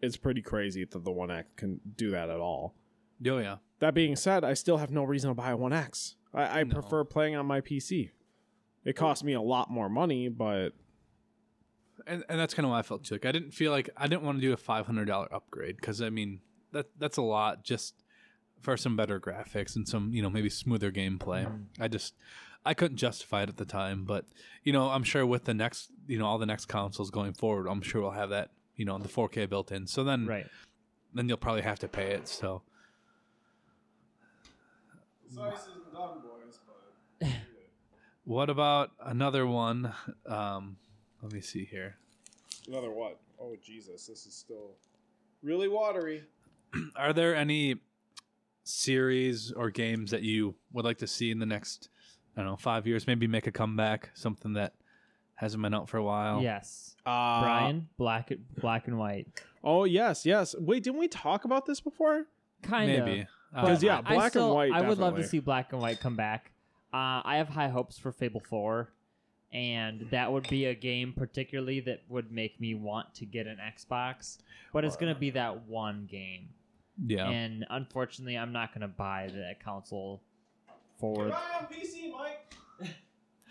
it's pretty crazy that the One X can do that at all. oh yeah, That being said, I still have no reason to buy a One X. I, I No. prefer playing on my PC. It costs me a lot more money, but and and that's kind of why I felt too. Like I didn't feel like I didn't want to do a five hundred dollar upgrade because I mean that that's a lot just for some better graphics and some you know maybe smoother gameplay. Mm. I just I couldn't justify it at the time, but you know I'm sure with the next you know all the next consoles going forward, I'm sure we'll have that you know, the 4K built in. So then, Right. then you'll probably have to pay it. So what about another one? Um, let me see here. Another what? Oh Jesus, this is still really watery. Are there any series or games that you would like to see in the next, I don't know, five years? Maybe make a comeback. Something that hasn't been out for a while. Yes. Uh, Brian, black black and white. Oh yes, yes. Wait, didn't we talk about this before? Kind of. maybe. Uh, 'Cause, yeah, I- I black and still- white, I would love to see black and white come back. Uh, I have high hopes for Fable 4, and that would be a game particularly that would make me want to get an Xbox. But it's gonna be that one game, yeah. and unfortunately, I'm not gonna buy that console for. on PC, Mike.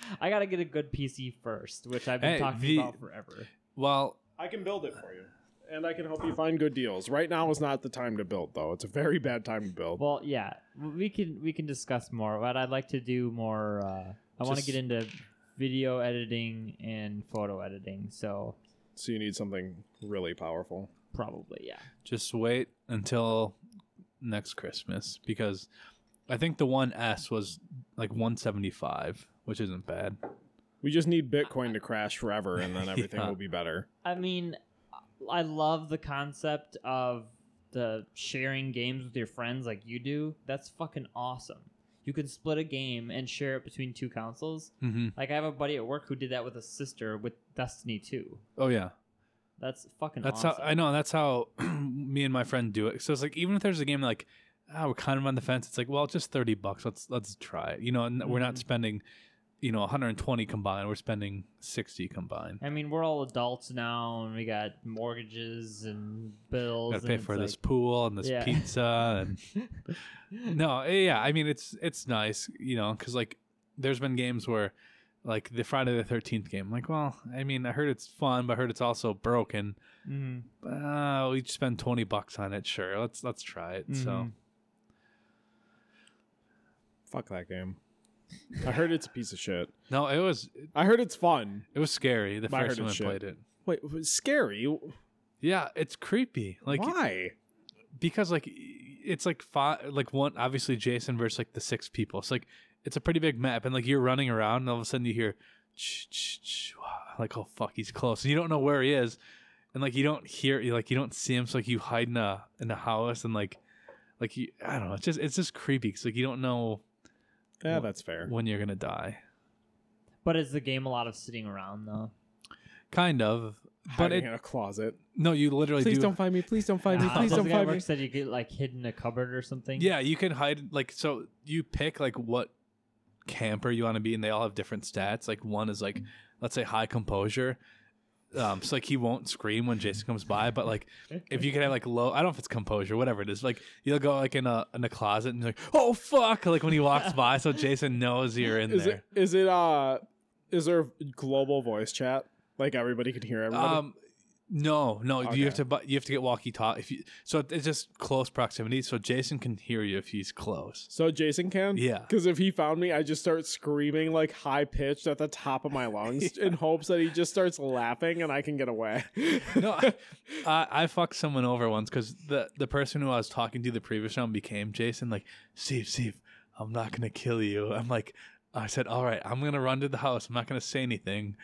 I gotta get a good PC first, which I've been Hey, talking the- about forever. well, I can build it for you, and I can help you find good deals. Right now is not the time to build, though. It's a very bad time to build. Well, yeah, we can we can discuss more. But I'd like to do more. Uh, I want to get into video editing and photo editing. So So you need something really powerful. probably yeah. just wait until next Christmas because I think the one S was like 175, which isn't bad. We just need Bitcoin to crash forever, and then everything Yeah. will be better. I mean, I love the concept of the sharing games with your friends like you do. That's fucking awesome. You can split a game and share it between two consoles. Mm-hmm. Like I have a buddy at work who did that with a sister with Destiny 2. Oh yeah, That's fucking that's awesome. how I know. That's how me and my friend do it. So it's like even if there's a game like ah, we're kind of on the fence, it's like well, it's just 30 bucks. Let's let's try it. You know, and we're not Mhm. spending, you know, 120 combined. We're spending 60 combined. I mean, we're all adults now, and we got mortgages and bills. Got to pay and for it's this like- pool and this Yeah. pizza and no, eh, yeah. I mean, it's it's nice, you know, because like there's been games where like the Friday the Thirteenth game, like, well, I mean, I heard it's fun, but I heard it's also broken. Mhm. Uh, we spend twenty bucks on it. Sure, let's let's try it. So Mhm. Fuck that game. I heard it's a piece of shit. no, it was I heard it's fun. it was scary the But I heard first time I it's shit. played it. Wait, it was scary. Yeah, it's creepy. Like Why? because like it's like five like one obviously Jason versus like the six people. It's like it's a pretty big map and like you're running around and all of a sudden you hear ch, ch, ch, wow, like oh fuck he's close and you don't know where he is and like you don't hear you like you don't see him so like you hide in a in a house and like like you I don't know it's just it's just creepy because like you don't know Yeah, Well, that's fair. when you're gonna die But is the game a lot of sitting around though? kind of but it in a closet. no you literally Please do don't find me. Please don't find me. Nah, Please don't find work me. Said you get like hid in a cupboard or something. Yeah, you can hide like so you pick like what camper you want to be and they all have different stats. Like one is like let's say high composure. Um so like he won't scream when Jason comes by, but like if you can have like low I don't know if it's composure, whatever it is, like you'll go like in a in a closet and like, Oh fuck like when he walks by so Jason knows you're in Is there. it? Is it? Uh, is there global voice chat? Like everybody can hear everybody. Um no, no, you have to bu- you have to get walkie talkie. If you so it's just close proximity, so Jason can hear you if he's close. so Jason can. Yeah. Because if he found me, I just start screaming like high pitched at the top of my lungs in hopes that he just starts laughing and I can get away. no, I, I, I fucked someone over once because the the person who I was talking to the previous round became Jason. Like, Steve, Steve, I'm not gonna kill you. I'm like, I said, all right, I'm gonna run to the house. I'm not gonna say anything,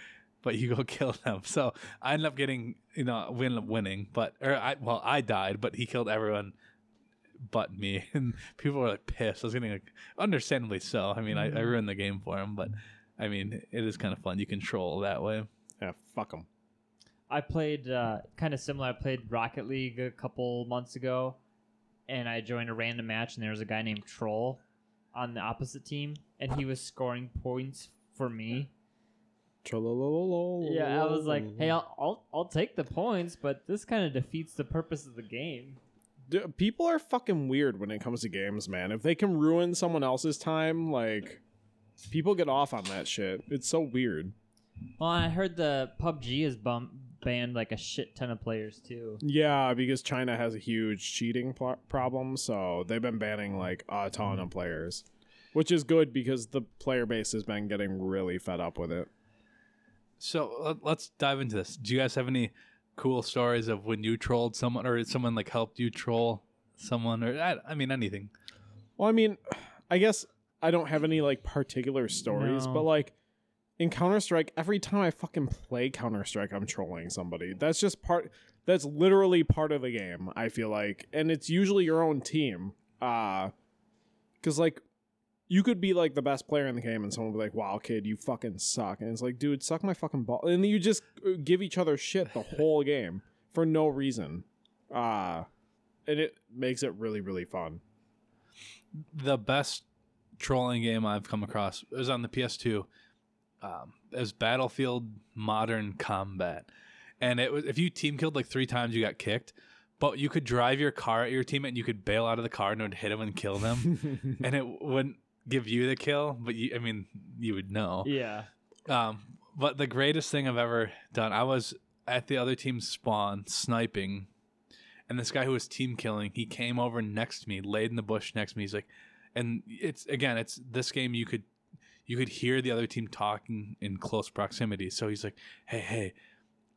but you go kill them. So I ended up getting, you know, we ended up winning. But or I well, I died, but he killed everyone but me, and people were like pissed. I was getting like, understandably so. I mean, I, I ruined the game for him, but. I mean, it is kind of fun. You control that way. yeah, fuck them. I played uh, kind of similar. I played Rocket League a couple months ago, and I joined a random match, and there was a guy named Troll on the opposite team, and he was scoring points for me. Yeah, I was like, hey, mm-hmm. I'll I'll, I'll take the points, but this kind of defeats the purpose of the game. Dude, people are fucking weird when it comes to games, man. If they can ruin someone else's time, like people get off on that shit. It's so weird. Well, I heard the PUBG is bum- banned like a shit ton of players too. Yeah, because China has a huge cheating pl- problem, so they've been banning like a ton of players, which is good because the player base has been getting really fed up with it. So let- let's dive into this. Do you guys have any cool stories of when you trolled someone or someone like helped you troll someone or I, I mean anything. Well, I mean, I guess I don't have any like particular stories, No. but like in Counter Strike, every time I fucking play Counter Strike, I'm trolling somebody. That's just part. That's literally part of the game. I feel like, and it's usually your own team. Uh, because like you could be like the best player in the game, and someone will be like, "Wow, kid, you fucking suck," and it's like, dude, suck my fucking ball, and you just uh, give each other shit the whole game for no reason. Uh and it makes it really really fun. the best trolling game I've come across was on the PS2. Um, it was Battlefield Modern Combat, and it was if you team killed like three times, you got kicked. But you could drive your car at your teammate, and you could bail out of the car and it would hit them and kill them, and it wouldn't give you the kill. But you, I mean, you would know. Yeah. Um, but the greatest thing I've ever done, I was at the other team's spawn sniping, and this guy who was team killing, he came over next to me, laid in the bush next to me. He's like, and it's again, it's this game you could you could hear the other team talking in close proximity. So he's like, hey, hey.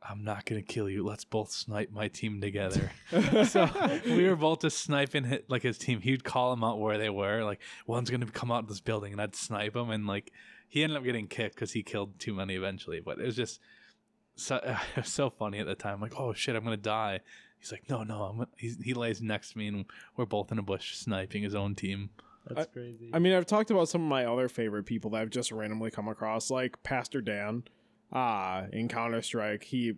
I'm not gonna kill you. Let's both snipe my team together. so we were both just sniping hit, like his team. He'd call them out where they were. Like one's gonna come out of this building, and I'd snipe him. And like he ended up getting kicked because he killed too many eventually. But it was just so it was so funny at the time. Like oh shit, I'm gonna die. He's like no no. I'm he's, he lays next to me, and we're both in a bush sniping his own team. That's crazy. I mean, I've talked about some of my other favorite people that I've just randomly come across, like Pastor Dan. Uh, in Counter Strike, he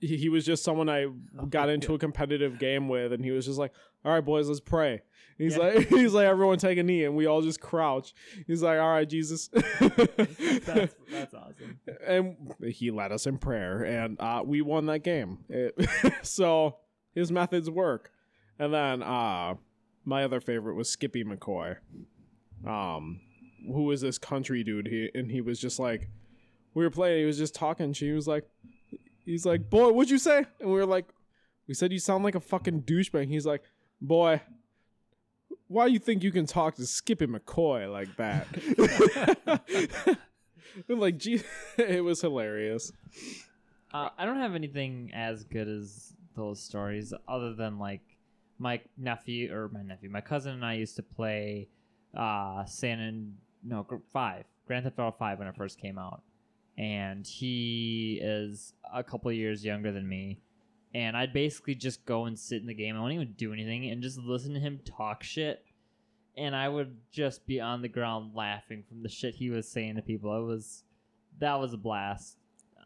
he was just someone I got into a competitive game with, and he was just like, "All right, boys, let's pray." He's Yeah. like, he's like, everyone take a knee, and we all just crouch. He's like, "All right, Jesus," that's that's awesome. and he led us in prayer, and uh, we won that game. It- so his methods work. And then uh, my other favorite was Skippy McCoy, um, who was this country dude. He and he was just like, we were playing. He was just talking. She was like, he's like, boy, what'd you say? And we were like, we said you sound like a fucking douchebag. He's like, boy. Why you think you can talk to Skippy McCoy like that? like, gee, it was hilarious. Uh, I don't have anything as good as those stories, other than like my nephew or my nephew, my cousin and I used to play uh, San and no Five, Grand Theft Auto Five when it first came out, and he is a couple years younger than me. And I'd basically just go and sit in the game. I wouldn't even do anything and just listen to him talk shit. And I would just be on the ground laughing from the shit he was saying to people. It was that was a blast.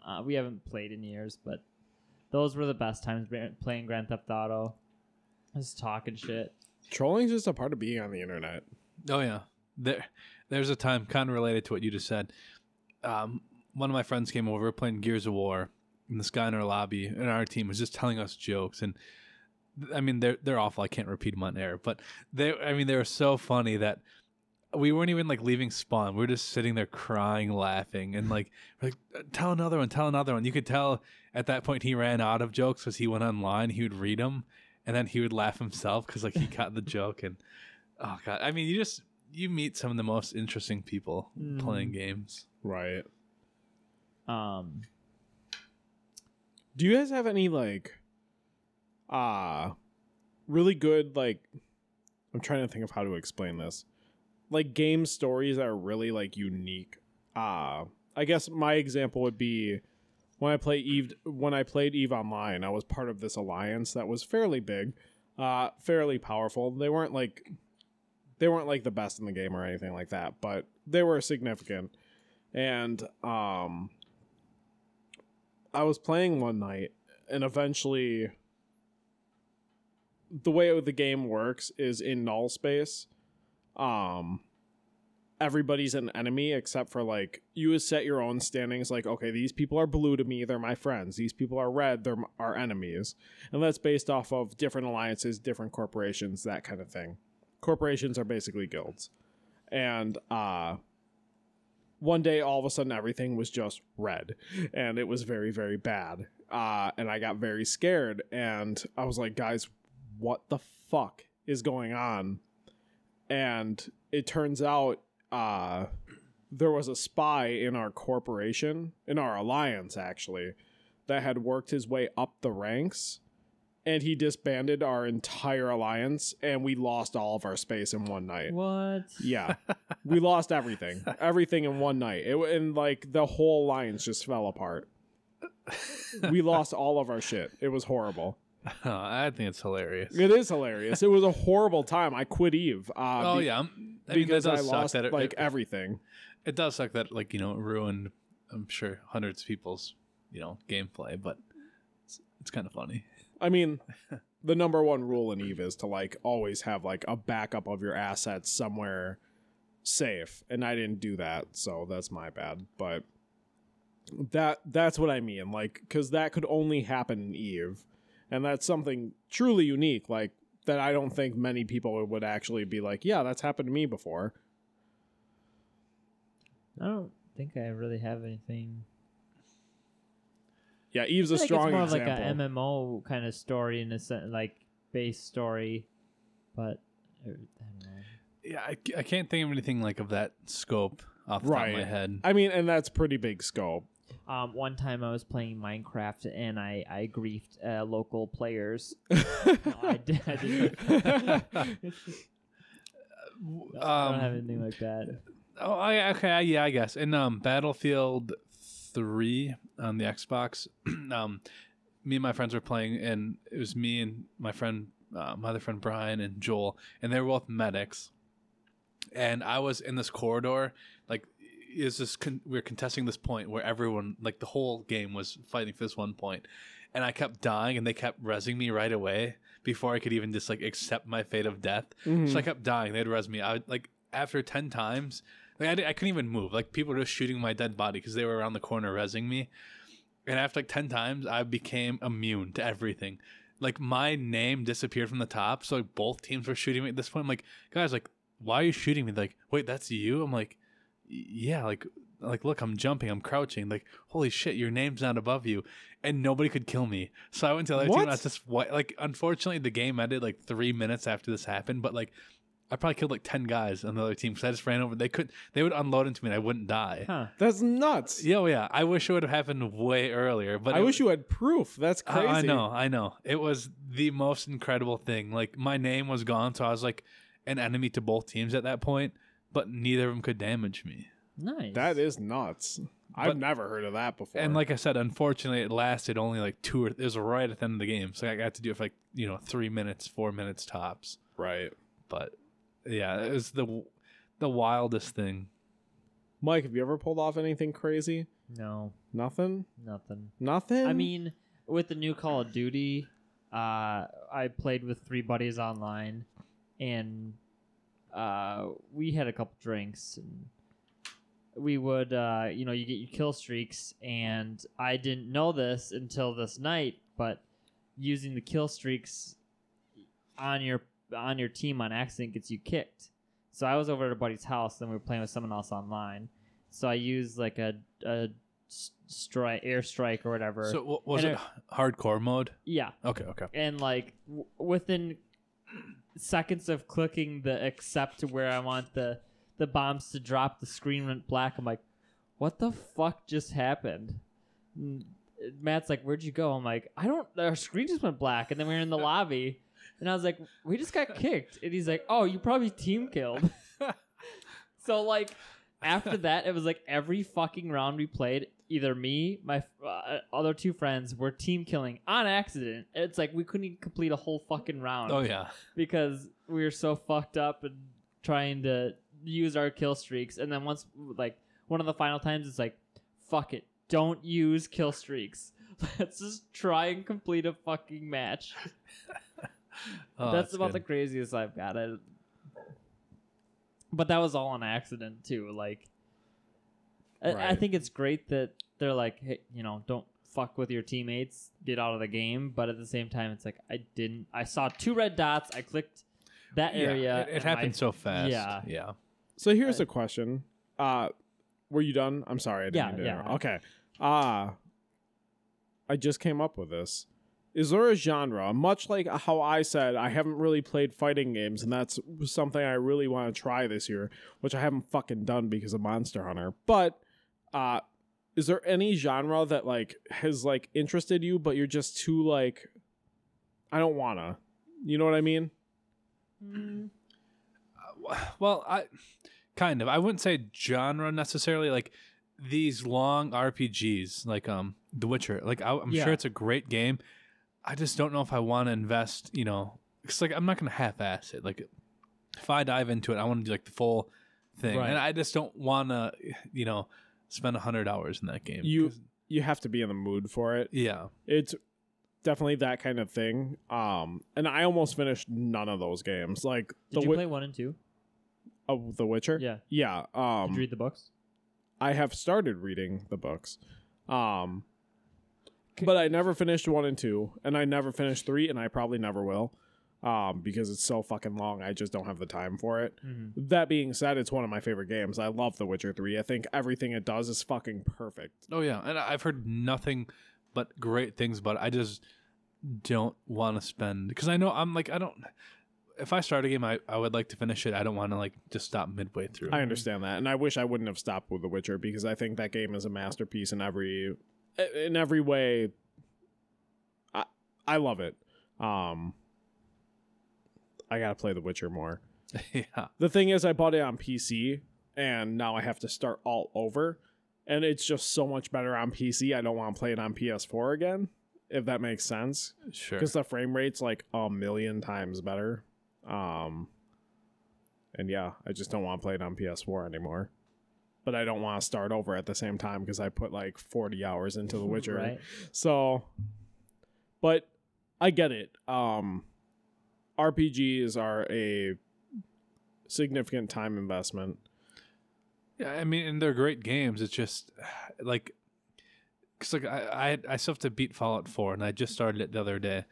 Uh, we haven't played in years, but those were the best times playing Grand Theft Auto. Just talking shit. Trolling's just a part of being on the internet. Oh yeah, there there's a time kind of related to what you just said. Um, one of my friends came over playing Gears of War, and this guy in our lobby and our team was just telling us jokes, and I mean they're they're awful. I can't repeat them on air, but they I mean they were so funny that we weren't even like leaving spawn. We were just sitting there crying, laughing, and like like uh, tell another one, tell another one. You could tell at that point he ran out of jokes because he went online. He would read them, and then he would laugh himself because like he got the joke and. Oh god! I mean, you just you meet some of the most interesting people mm. playing games. Right. Um, Do you guys have any like uh really good like I'm trying to think of how to explain this. Like game stories that are really like unique. Uh I guess my example would be when I play Eve when I played Eve Online, I was part of this alliance that was fairly big, uh fairly powerful. They weren't like they weren't like the best in the game or anything like that, but they were significant. And um I was playing one night, and eventually, the way the game works is in null space. Um, everybody's an enemy except for like you set your own standings. Like, okay, these people are blue to me; they're my friends. These people are red; they're our enemies, and that's based off of different alliances, different corporations, that kind of thing. Corporations are basically guilds, and uh one day all of a sudden everything was just red and it was very very bad uh and i got very scared and i was like guys what the fuck is going on? And it turns out uh there was a spy in our corporation in our alliance actually that had worked his way up the ranks and he disbanded our entire alliance and we lost all of our space in one night. What? Yeah. we lost everything. Everything in one night. It and like the whole alliance just fell apart. we lost all of our shit. It was horrible. I think it's hilarious. It is hilarious. It was a horrible time. I quit Eve. Uh, oh be- yeah, I'm- mean, because I does lost that it, like it, everything. it does suck that like you know it ruined. I'm sure hundreds of people's you know gameplay, but it's, it's kind of funny. I mean, the number one rule in Eve is to like always have like a backup of your assets somewhere safe, and I didn't do that, so that's my bad. But that that's what I mean, like, because that could only happen in Eve, and that's something truly unique, like that I don't think many people would actually be like, yeah, that's happened to me before. I don't think I really have anything. Yeah, Eve's a I think strong it's more example. like an MMO kind of story in a sense, like base story, but uh, I don't know. Yeah, I, I can't think of anything like of that scope off the top of my Right. head. I mean, and that's pretty big scope. Um, one time I was playing Minecraft and I I griefed uh, local players. no, I did. I, did I don't have Um, anything like that. Oh, I, okay, yeah, I guess. In um, Battlefield Three on the Xbox, um, me and my friends were playing, and it was me and my friend, uh, my other friend Brian and Joel, and they were both medics. And I was in this corridor, like, is this con- we are contesting this point where everyone, like, the whole game was fighting for this one point, and I kept dying, and they kept resing me right away before I could even just like accept my fate of death. Mhm. So I kept dying. They'd res me. I would, like after ten times, like I, I couldn't even move. Like people were just shooting my dead body because they were around the corner resing me. And after like ten times, I became immune to everything. Like my name disappeared from the top, so like, both teams were shooting me at this point. I'm like, guys, like, why are you shooting me? Like, wait, that's you? I'm like, yeah, like, like look, I'm jumping, I'm crouching. Like, holy shit, your name's not above you, and nobody could kill me. So I went to the other team. What? And I was just whi- like, unfortunately, the game ended like three minutes after this happened. But like, I probably killed like ten guys on the other team because I just ran over. They could, they would unload into me, and I wouldn't die. Huh? That's nuts. Yeah, oh, yeah. I wish it would have happened way earlier. But I it wish you had proof. That's I- crazy. I know, I know. It was the most incredible thing. Like my name was gone, so I was like an enemy to both teams at that point. But neither of them could damage me. Nice. That is nuts. I've But- never heard of that before. And like I said, unfortunately, it lasted only like two or it was right at the end of the game, so I got to do it for like you know three minutes, four minutes tops. right, But yeah, it was the the wildest thing. Mike, have you ever pulled off anything crazy? no, Nothing. nothing. Nothing. I mean, with the new Call of Duty, uh, I played with three buddies online, and uh, we had a couple drinks, and we would, uh, you know, you get your kill streaks, and I didn't know this until this night, but using the kill streaks on your on your team on accident gets you kicked. So I was over at a buddy's house, then we were playing with someone else online. So I used like a a strike, airstrike or whatever. So wa- was And it hardcore mode? yeah, Okay, okay. and like w- within seconds of clicking the accept to where I want the the bombs to drop, the screen went black. I'm like, what the fuck just happened? Matt's like, where'd you go? I'm like, I don't. Our screen just went black, and then we were in the lobby, and I was like, we just got kicked, and he's like, oh, you probably team killed. so like after that, it was like every fucking round we played, either me, my uh, other two friends were team killing on accident. It's like we couldn't complete a whole fucking round Oh yeah. because we were so fucked up and trying to use our kill streaks. And then once, like, one of the final times, it's like, fuck it. Don't use kill streaks. Let's just try and complete a fucking match. Oh, that's, about the craziest I've got. I, but that was all an accident too. Like, I, I think it's great that they're like, hey, you know, don't fuck with your teammates, get out of the game. But at the same time, it's like I didn't. I saw two red dots. I clicked that Yeah, area. It, it happened my- so fast. yeah. Yeah. so. Here's I- a question. Uh, were you done? I'm sorry. I didn't Yeah, mean to yeah. interrupt. Okay. Uh I just came up with this. Is there a genre, much like how I said I haven't really played fighting games, and that's something I really want to try this year, which I haven't fucking done because of Monster Hunter. But uh, is there any genre that like has like interested you, but you're just too like, I don't wanna. You know what I mean? Well, I kind of. I wouldn't say genre necessarily. Like these long RPGs, like um, The Witcher. Like I, I'm Yeah. sure it's a great game. I just don't know if I want to invest. You know, it's like I'm not gonna half-ass it. Like if I dive into it, I want to do like the full thing, Right. and I just don't want to. You know, spend a hundred hours in that game. You 'Cause- you have to be in the mood for it. yeah. It's definitely that kind of thing. Um, and I almost finished none of those games. Like Did the you Wi- play one and two? oh, The Witcher. Yeah. Yeah. Did Um, you read the books? I have started reading the books. Um, but I never finished one and two, and I never finished three, and I probably never will. Um, because it's so fucking long, I just don't have the time for it. Mm-hmm. That being said, it's one of my favorite games. I love The Witcher 3. I think everything it does is fucking perfect. Oh yeah, and I've heard nothing but great things about it. I just don't want to spend because I know I'm like I don't. If I start a game, I, I would like to finish it. I don't want to like just stop midway through. I understand that, and I wish I wouldn't have stopped with The Witcher because I think that game is a masterpiece in every in every way. I I love it. Um, I gotta play The Witcher more. yeah, The thing is, I bought it on PC, and now I have to start all over, and it's just so much better on PC. I don't want to play it on PS4 again, if that makes sense, sure. because the frame rate's like a million times better. Um, and yeah, I just don't want to play it on PS4 anymore. But I don't want to start over at the same time because I put like 40 hours into The Witcher. Right. So, but I get it. Um, RPGs are a significant time investment. Yeah, I mean, and they're great games. It's just like, cause like I I I still have to beat Fallout Four, and I just started it the other day.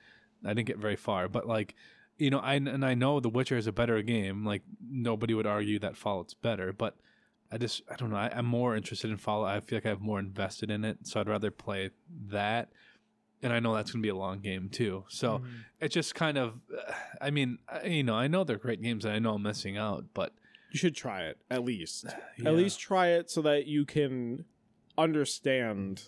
I didn't get very far, but like, you know, I and I know The Witcher is a better game. Like nobody would argue that Fallout's better, but I just I don't know. I, I'm more interested in Fallout. I feel like I have more invested in it, so I'd rather play that. And I know that's gonna be a long game too. So Mhm. it's just kind of, I mean, I- you know, I know they're great games, and I know I'm missing out, but You should try it at least. yeah. At least try it so that you can understand.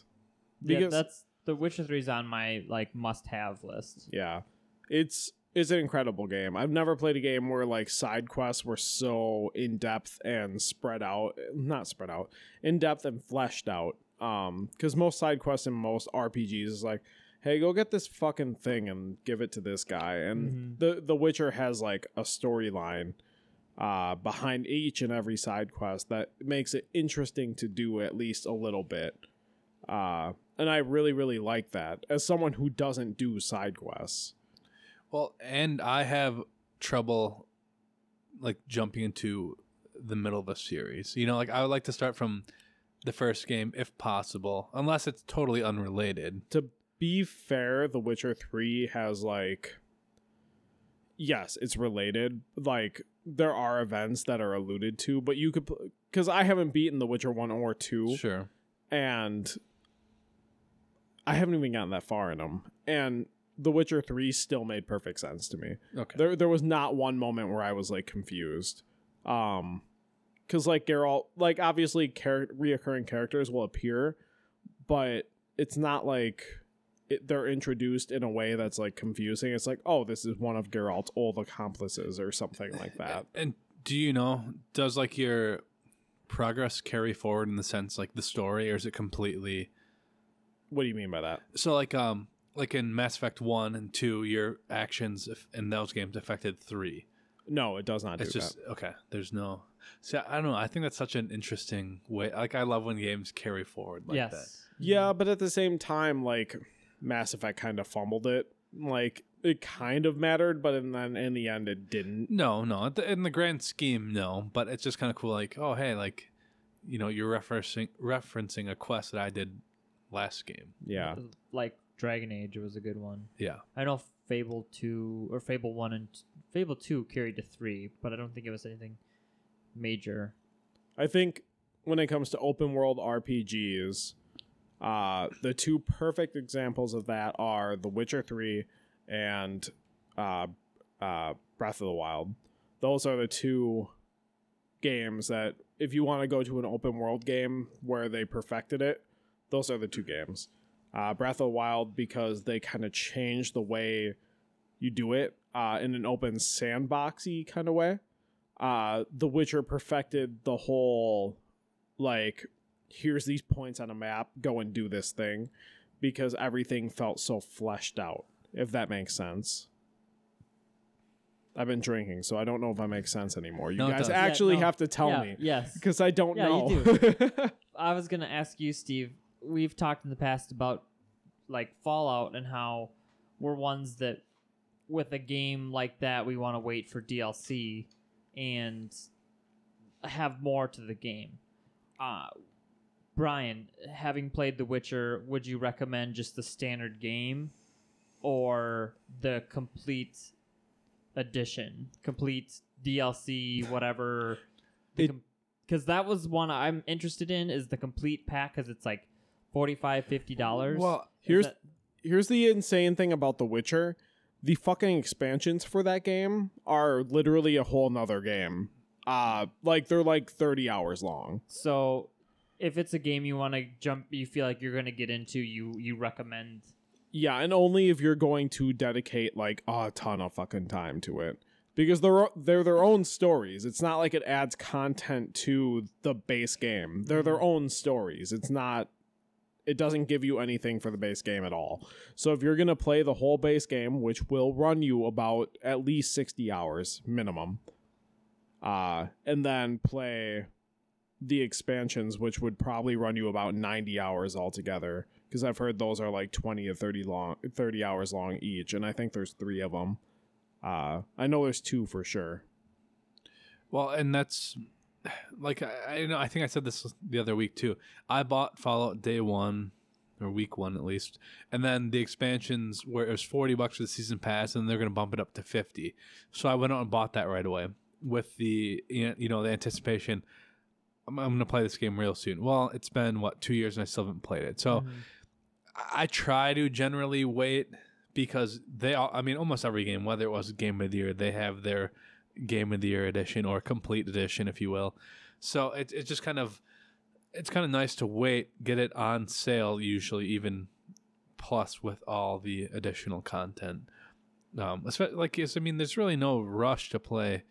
yeah, Because that's the Witcher 3 is on my like must-have list. yeah, it's it's an incredible game. I've never played a game where like side quests were so in depth and spread out, not spread out, in depth and fleshed out. Um, because most side quests in most RPGs is like, hey, go get this fucking thing and give it to this guy. And Mhm. the The Witcher has like a storyline uh behind each and every side quest that makes it interesting to do at least a little bit. Uh, and I really, really like that as someone who doesn't do side quests. Well, and I have trouble like jumping into the middle of a series. You know, like I would like to start from the first game if possible, unless it's totally unrelated. to be fair, The Witcher 3 has like yes, it's related. Like there are events that are alluded to, but you could cuz I haven't beaten The Witcher 1 or 2 Sure. and I haven't even gotten that far in them. And The Witcher 3 still made perfect sense to me. Okay. There there was not one moment where I was like confused. Um cuz like Geralt like obviously char- reoccurring characters will appear, but it's not like it, they're introduced in a way that's like confusing. It's like, "Oh, this is one of Geralt's old accomplices or something like that." And do you know does like your progress carry forward in the sense like the story, or is it completely what do you mean by that? so like um like in Mass Effect one and two, your actions in those games affected three. No, it does not It's do just that. okay. There's no. See, I don't know. I think that's such an interesting way. Like I love when games carry forward like yes. that. Yeah, but at the same time like Mass Effect kind of fumbled it. Like it kind of mattered, but in, then in the end it didn't. No, no. In the grand scheme, no. But it's just kind of cool. Like, oh, hey, like, you know, you're referencing referencing a quest that I did last game. Yeah. Like Dragon Age was a good one. Yeah. I know Fable 2 or Fable 1 and Fable 2 carried to 3, but I don't think it was anything major. I think when it comes to open world RPGs, uh, the two perfect examples of that are The Witcher 3 and uh, uh, Breath of the Wild. Those are the two games that, if you want to go to an open world game where they perfected it, those are the two games. Uh, Breath of the Wild because they kind of changed the way you do it uh, in an open sandboxy kind of way. Uh, the Witcher perfected the whole like here's these points on a map, go and do this thing because everything felt so fleshed out. If that makes sense. I've been drinking, so I don't know if that makes sense anymore. You No, guys does. Yeah, actually no. have to tell Yeah, me Yes. because I don't Yeah, know. you I was gonna ask you, Steve. We've talked in the past about like Fallout and how we're ones that, with a game like that, we want to wait for DLC and have more to the game. Uh, Brian, having played The Witcher, would you recommend just the standard game or the complete edition, complete DLC, whatever? Because that was one I'm interested in is the complete pack because it's like 45 50 dollars. Well, Here's here's the insane thing about The Witcher. The fucking expansions for that game are literally a whole nother game. Uh like they're like 30 hours long. so if it's a game you want to jump, you feel like you're gonna get into, you you recommend. Yeah, and only if you're going to dedicate like a ton of fucking time to it. Because they're they're their own stories. It's not like it adds content to the base game. They're their own stories. It's not it doesn't give you anything for the base game at all. So if you're going to play the whole base game, which will run you about at least 60 hours minimum, uh and then play the expansions which would probably run you about 90 hours altogether because I've heard those are like 20 or 30 long 30 hours long each and I think there's 3 of them. Uh I know there's 2 for sure. Well, and that's like I, I know. I think I said this the other week too. I bought Fallout day one or week one at least, and then the expansions where it was forty bucks for the season pass, and they're going to bump it up to fifty. So I went out and bought that right away with the you know the anticipation. I'm, I'm going to play this game real soon. Well, it's been what two years and I still haven't played it. So. Mhm. I I try to generally wait because they all, I mean, almost every game, whether it was Game of the Year, they have their Game of the Year edition or complete edition, if you will. So it, it's just kind of, it's kind of nice to wait, get it on sale, usually even plus with all the additional content. Um, like, I mean, there's really no rush to play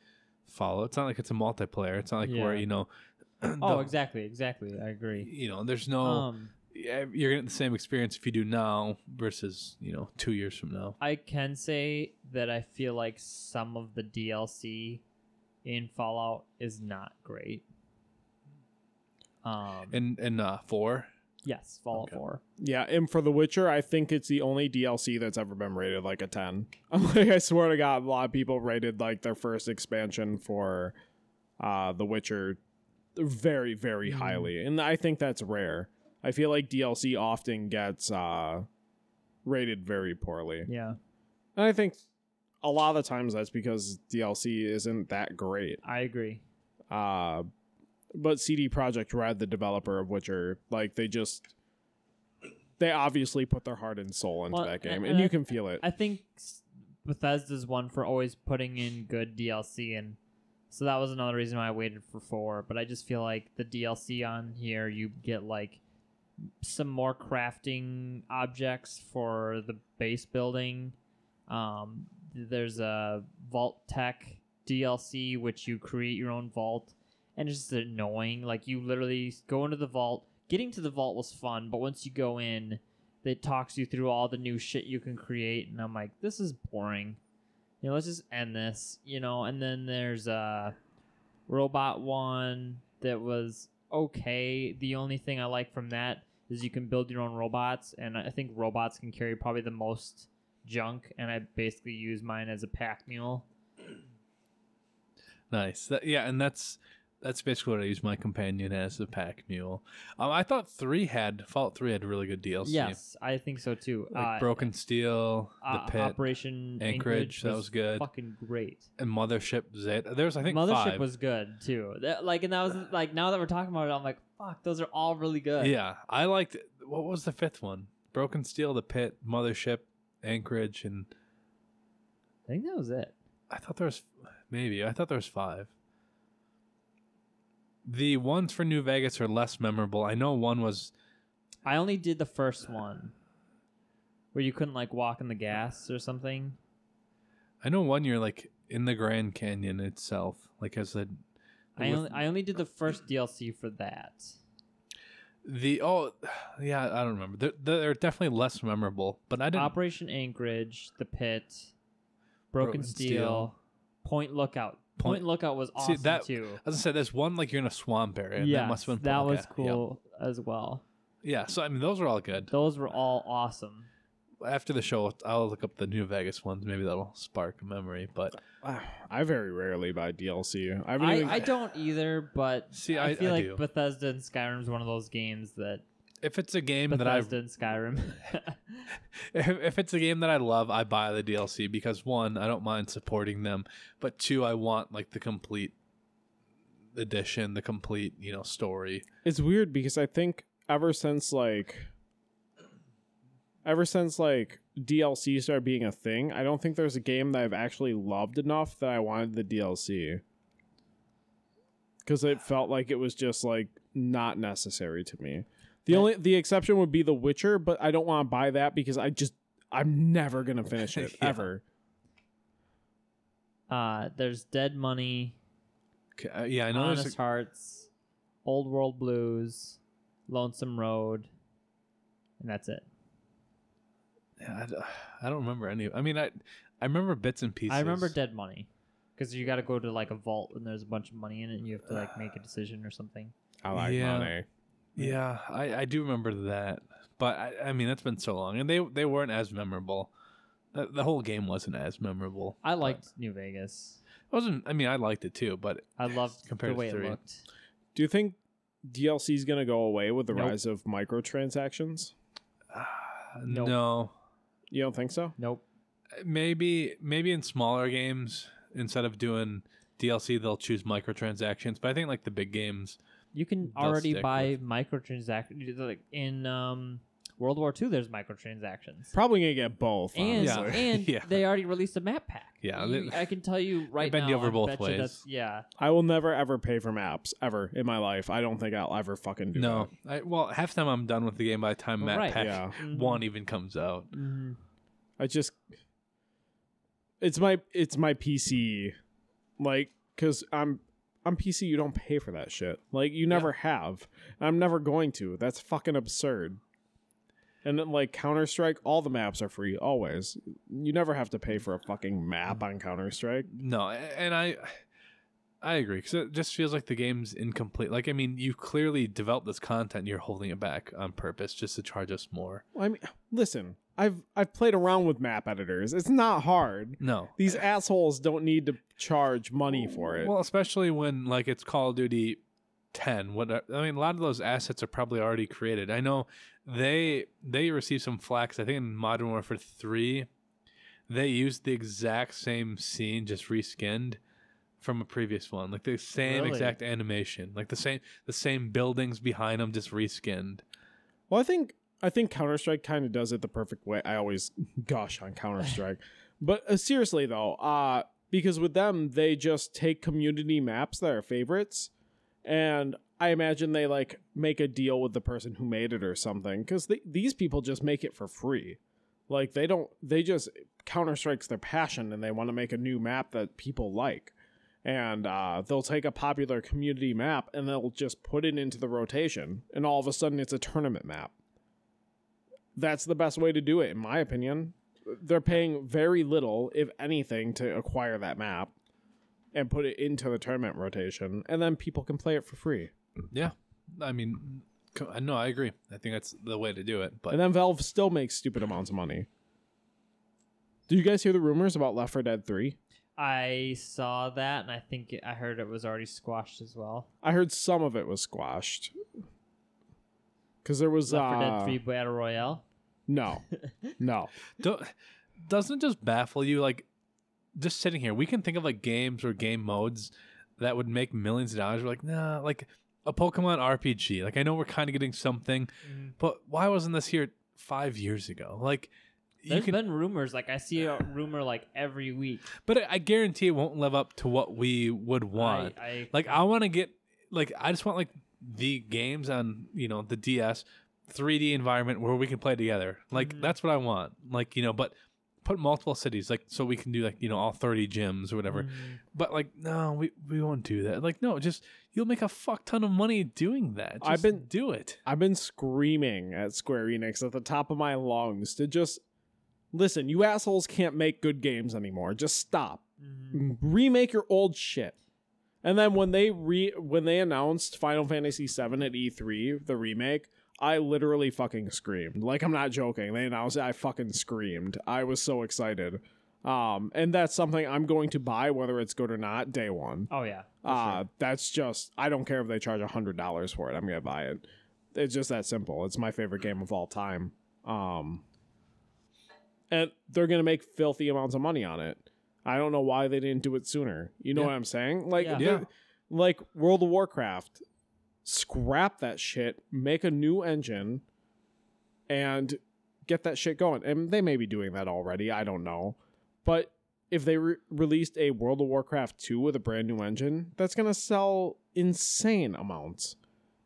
Fallout. It's not like it's a multiplayer. It's not like where, Yeah. you know, Oh, exactly, exactly. I agree. You know, there's no Um, yeah, you're getting the same experience if you do now versus you know two years from now. I can say that I feel like some of the DLC in Fallout is not great. Um, And and uh, four, yes, Fallout Okay. 4. Yeah, and for The Witcher, I think it's the only DLC that's ever been rated like a 10. I'm like I swear to god a lot of people rated like their first expansion for uh The Witcher very very Mhm. highly. And I think that's rare. I feel like DLC often gets uh rated very poorly. Yeah, And I think a lot of the times that's because DLC isn't that great. I agree. Uh, but CD Projekt Red, the developer of Witcher, like they just they obviously put their heart and soul into Well, that game, and- and, and you I- can feel it. I think Bethesda's one for always putting in good DLC, and so that was another reason why I waited for four. But I just feel like the DLC on here, you get like some more crafting objects for the base building. Um, there's a Vault-Tec DLC, which you create your own vault, and it's just annoying. Like you literally go into the vault. Getting to the vault was fun, but once you go in, it talks you through all the new shit you can create, and I'm like, this is boring. You know, let's just end this. You know, and then there's a robot one that was okay. The only thing I like from that is you can build your own robots, and I think robots can carry probably the most junk, and I basically use mine as a pack mule. nice. That, yeah, and that's that's basically what I use my companion as a pack mule. Um, I thought three had Fallout three had really good DLC. Yes, I think so too. like Uh, Broken Steel, uh, the pit, Operation Anchorage, that was good. Fucking great. and Mothership Zeta. There's I think Mothership five. was good too. That, like, and that was like now that we're talking about it, I'm like, fuck, those are all really good. Yeah, I liked. What was the fifth one? Broken Steel, the pit, Mothership, Anchorage, and I think that was it. I thought there was maybe I thought there was five. The ones for New Vegas are less memorable. I know one was I only did the first one, where you couldn't like walk in the gas or something. I know one year like in the Grand Canyon itself, like as a I only I only did the first DLC for that. the oh yeah I don't remember. They're, they're definitely less memorable, but I didn't. Operation Anchorage, The Pit, Broken, Broken Steel, Steel. Point Lookout. Point- Point, Lookout was See, awesome that- too. as I said, there's one like you're in a swamp area. Yeah, that must have been that okay, was yeah. cool as well. Yeah, so I mean those are all good. Those were all awesome. After the show, I'll look up the New Vegas ones. Maybe that'll spark a memory. But I very rarely buy DLC. I haven't I, even. I don't either, but See, I, I- feel I like do. Bethesda and Skyrim is one of those games that if it's a game that I Bethesda and Skyrim. if, if it's a game that I love, I buy the DLC because one, I don't mind supporting them, but two, I want like the complete edition, the complete you know story. it's weird because I think ever since like ever since like DLC started being a thing, I don't think there's a game that I've actually loved enough that I wanted the DLC. Cuz it felt like it was just like not necessary to me. The Yeah. only the exception would be The Witcher, but I don't want to buy that because I just I'm never going to finish it Yeah. ever. uh, there's Dead Money, uh, yeah, I know. There's Honest a, Hearts, Old World Blues, Lonesome Road, and that's it. yeah, I don't remember any. I mean, I I remember bits and pieces. I remember Dead Money because you got to go to like a vault and there's a bunch of money in it and you have to like make a decision or something. I like Yeah. money. Yeah, I, I do remember that, but I, I mean that's been so long, and they they weren't as memorable. The, the whole game wasn't as memorable. I liked New Vegas. It wasn't. I mean, I liked it too, but I loved Compared the to three. it looked. Do you think DLC is going to go away with the Nope. rise of microtransactions? uh, Nope. no. You don't think so? Nope. maybe maybe in smaller games instead of doing DLC they'll choose microtransactions but I think like the big games You can They'll already stick buy microtransactions. Like in um, World War II, there's microtransactions. Probably gonna get both. And Yeah. honestly. and Yeah. they already released a map pack. Yeah, You- they- I can tell you right bend now. you over I both bet you ways. that's- Yeah, I will never ever pay for maps ever in my life. I don't think I'll ever fucking do no I, well half the time I'm done with the game by the time Well, map right. pack Yeah. Mhm. one even comes out hmm that. I just it's my it's my PC, like because I'm I'm PC. You don't pay for that shit. Like you never have. I'm never going to. That's fucking absurd. And then, like Counter Strike, all the maps are free always. You never have to pay for a fucking map on Counter Strike. no and I I agree because it just feels like the game's incomplete like I mean you clearly developed this content you're holding it back on purpose just to charge us more I mean, listen, I've I've played around with map editors. It's not hard. no These assholes don't need to charge money for it. Well, especially when like it's Call of Duty 10. What I mean, a lot of those assets are probably already created. I know they they received some flax. I think in Modern Warfare 3, they used the exact same scene just reskinned from a previous one, like the same Really? exact animation, like the same the same buildings behind them, just reskinned. Well, I think I think Counter Strike kind of does it the perfect way. I always gush on Counter Strike, but uh, seriously though, uh, because with them they just take community maps that are favorites, and I imagine they like make a deal with the person who made it or something. Because these people just make it for free, like they don't. They just Counter Strike's their passion, and they want to make a new map that people like. And uh, they'll take a popular community map and they'll just put it into the rotation, and all of a sudden it's a tournament map that's the best way to do it in my opinion they're paying very little if anything to acquire that map and put it into the tournament rotation and then people can play it for free Yeah, I mean, no, I agree. I think that's the way to do it. But and then valve still makes stupid amounts of money do you guys hear the rumors about left 4 dead 3 I saw that and I think it, I heard it was already squashed as well. i heard some of it was squashed because there was Left 4 uh, Dead 3 Battle Royale. No. No. Don't, doesn't it just baffle you? Like just sitting here we can think of like games or game modes that would make millions of dollars. We're like nah like a pokemon rpg like i know we're kind of getting something mm-hmm. but why wasn't this here five years ago? Like you There's can been rumors. Like I see a rumor like every week. but I, I guarantee it won't live up to what we would want. I, I like i want to get like i just want like the games on you know the ds 3D environment where we can play together. Like Mhm. that's what I want. Like you know, but put multiple cities like so we can do like you know all 30 gyms or whatever. Mhm. But like no, we we won't do that. Like no, just you'll make a fuck ton of money doing that. Just I've been- do it. I've been screaming at Square Enix at the top of my lungs to just listen. You assholes can't make good games anymore. Just stop. Mhm. remake your old shit. And then when they re when they announced Final Fantasy VII at E3, the remake, I literally fucking screamed. Like I'm not joking. They announced it, I fucking screamed. I was so excited. Um, and that's something I'm going to buy whether it's good or not day one. Oh yeah. for Uh, sure. that's just I don't care if they charge a hundred dollars for it. I'm gonna buy it. It's just that simple. It's my favorite game of all time. Um, and they're gonna make filthy amounts of money on it. I don't know why they didn't do it sooner. You know Yeah. what I'm saying? Like, Yeah. they're- Yeah. like World of Warcraft. Scrap that shit. Make a new engine, and get that shit going. And they may be doing that already. I don't know, but if they re- released a World of Warcraft 2 with a brand new engine, that's going to sell insane amounts.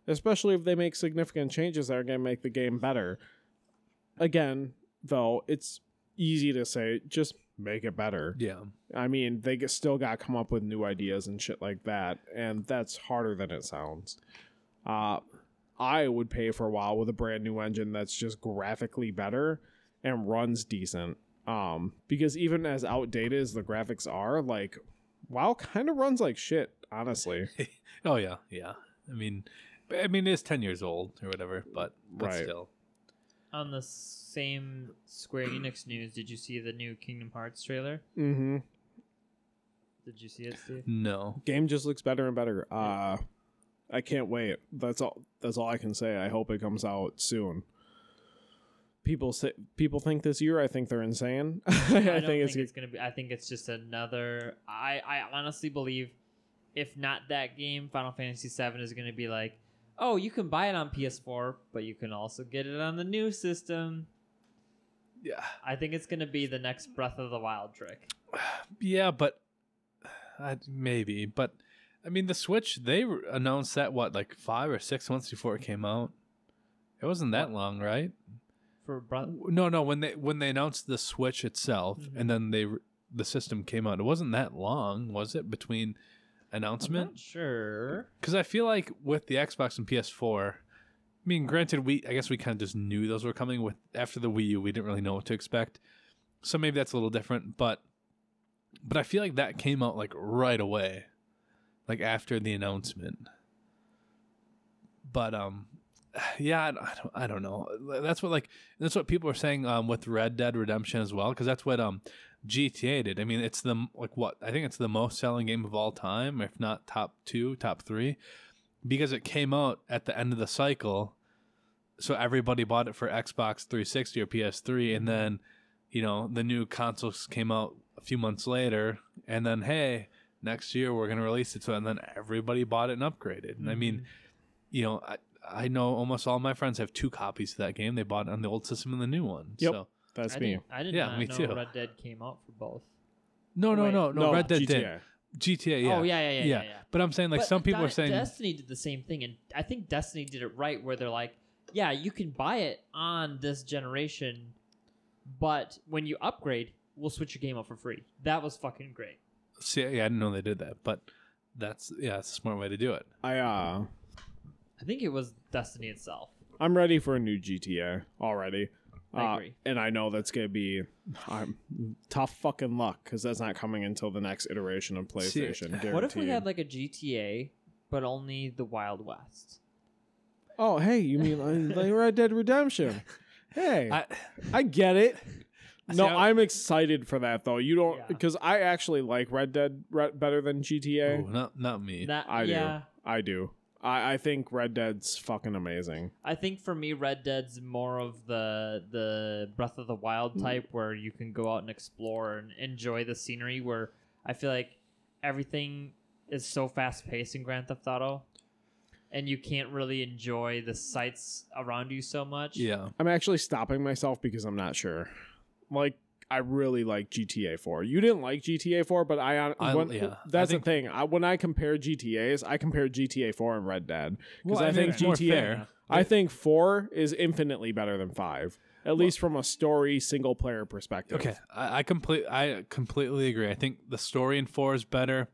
Especially if they make significant changes that are going to make the game better. Again, though, it's easy to say just make it better. Yeah. I mean, they still got to come up with new ideas and shit like that, and that's harder than it sounds. Uh, I would pay for a while with a brand new engine that's just graphically better and runs decent. Um, because even as outdated as the graphics are, like WoW kind of runs like shit, honestly. Oh yeah, yeah. I mean, I mean it's ten years old or whatever, but but Right. still. On the same Square Enix news, did you see the new Kingdom Hearts trailer? Mm-hmm. Did you see it, Steve? No. Game just looks better and better. Uh, I can't wait. That's all. That's all I can say. I hope it comes out soon. People say people think this year. I think they're insane. I, I, don't think it's, it's gonna be. I think it's just another. I I honestly believe, if not that game, Final Fantasy VII is gonna be like, oh, you can buy it on PS4, but you can also get it on the new system. Yeah. I think it's gonna be the next Breath of the Wild trick. Yeah, but uh, maybe. But I mean, the Switch they announced that what like five or six months before it came out. It wasn't that long, right? For Breath, No, no. When they when they announced the Switch itself, Mhm. and then they the system came out, it wasn't that long, was it? Between announcement, not sure. because I feel like with the Xbox and PS4, I mean, granted, we I guess we kind of just knew those were coming. With after the Wii U, we didn't really know what to expect, so maybe that's a little different. But but I feel like that came out like right away, like after the announcement. But um, yeah, I don't, I don't, know. That's what like that's what people are saying um with Red Dead Redemption as well, because that's what um GTA did. I mean, it's the like what I think it's the most selling game of all time, if not top two, top three, because it came out at the end of the cycle. So everybody bought it for Xbox 360 or PS3, and then you know the new consoles came out a few months later, and then hey, next year we're gonna release it. So and then everybody bought it and upgraded. And I mean, mm-hmm. you know, I I know almost all my friends have two copies of that game. They bought it on the old system and the new one. Yep. So that's I me. didn't, I did Yeah, not me know too. Red Dead came out for both. no, no, Wait. no, no, Red Dead GTA. did. GTA, yeah. Oh yeah, yeah, yeah, yeah. yeah. But I'm saying like But some people Di- are saying Destiny did the same thing, and I think Destiny did it right, where they're like, yeah, you can buy it on this generation, but when you upgrade, we'll switch your game up for free. That was fucking great. See, yeah, I didn't know they did that, but that's yeah, it's a smart way to do it. I uh, I think it was Destiny itself. I'm ready for a new GTA already. I Uh, and I know that's gonna be um, tough fucking luck because that's not coming until the next iteration of See, PlayStation. What if we had like a GTA, but only the Wild West? Oh, hey, you mean like, like Red Dead Redemption? Hey, I, I, get it. See, No, I- I'm excited for that though. You don't Yeah. because I actually like Red Dead re- better than GTA. Ooh, not not me. That I do. I do. I, I think Red Dead's fucking amazing. I think for me, Red Dead's more of the the Breath of the Wild Mm. type, where you can go out and explore and enjoy the scenery. Where I feel like everything is so fast paced in Grand Theft Auto, and you can't really enjoy the sights around you so much. yeah, I'm actually stopping myself because I'm not sure. Like I really like GTA 4. You didn't like GTA 4, but I, on I- when, yeah, I that's think- the thing. I, when I compare GTA's, I compare GTA 4 and Red Dead because Well, I, I mean, think GTA. I think four is infinitely better than five, at least from a story single player perspective. Okay, I, I complete I completely agree. I think the story in four is better,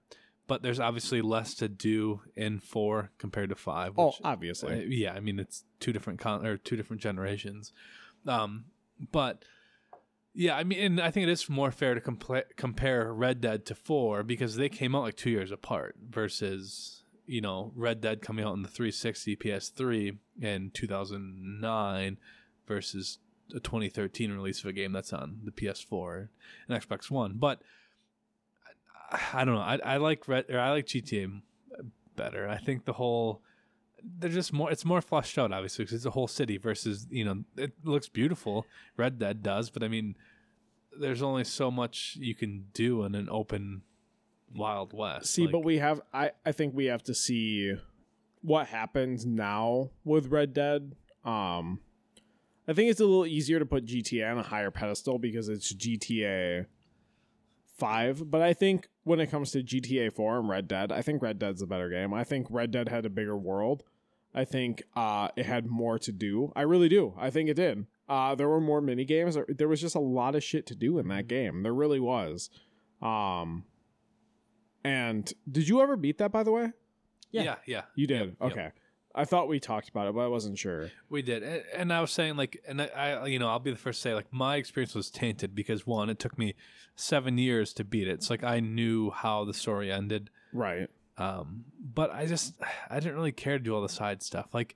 but there's obviously less to do in four compared to five. Oh, obviously. Uh, yeah, I mean it's two different con- or two different generations, um, but yeah, I mean, and I think it is more fair to compla- compare Red Dead to Four because they came out like two years apart versus you know Red Dead coming out in the 360 PS3 in 2009 versus a 2013 release of a game that's on the PS4 and Xbox One. But I, I don't know. I, I like Red or I like GTA better. I think the whole they're just more it's more fleshed out obviously because it's a whole city versus you know it looks beautiful red dead does but i mean there's only so much you can do in an open wild west See, Like, but we have I I think we have to see what happens now with Red Dead. Um I think it's a little easier to put GTA on a higher pedestal because it's GTA 5, but I think when it comes to GTA 4 and Red Dead, I think Red Dead's a better game. I think Red Dead had a bigger world. I think uh it had more to do. I really do. I think it did. Uh there were more mini games. There- There was just a lot of shit to do in that game. There really was. Um and did you ever beat that by the way? yeah Yeah. yeah, You did. Yep, yep. I thought we talked about it, but I wasn't sure. we did and, and i was saying like and I, I you know i'll be the first to say like my experience was tainted because one it took me seven years to beat it it's like i knew how the story ended Right. Um, but I just I didn't really care to do all the side stuff. Like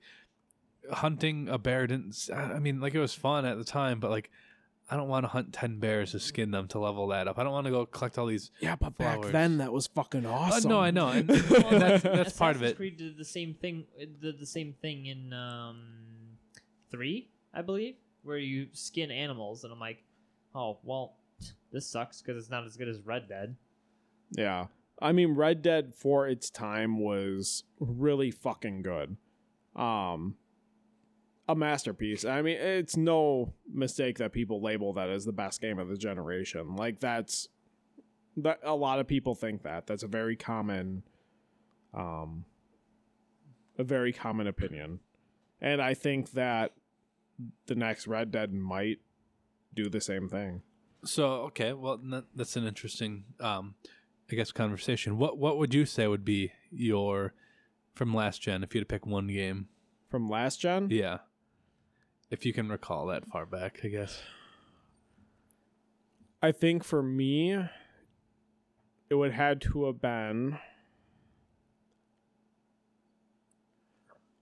hunting a bear didn't. I mean, like it was fun at the time, but like I don't want to hunt ten bears to skin them to level that up. I don't want to go collect all these. Yeah, but back then that was fucking Uh, awesome. no, I know, and, and Well, that's that's part of Assassin's it. Creed did the same thing. it Did the same thing in um, three, I believe, where you skin animals, and I'm like, oh well, this sucks because it's not as good as Red Dead. Yeah. I mean Red Dead for its time was really fucking good. Um a masterpiece. I mean, it's no mistake that people label that as the best game of the generation. Like that's that a lot of people think that. That's a very common um a very common opinion. And I think that the next Red Dead might do the same thing. So okay, well that, that's an interesting, um, I guess, conversation. What what would you say would be your from last gen if you had to pick one game? From last gen? Yeah, if you can recall that far back, I guess. I think for me, it would had to have been.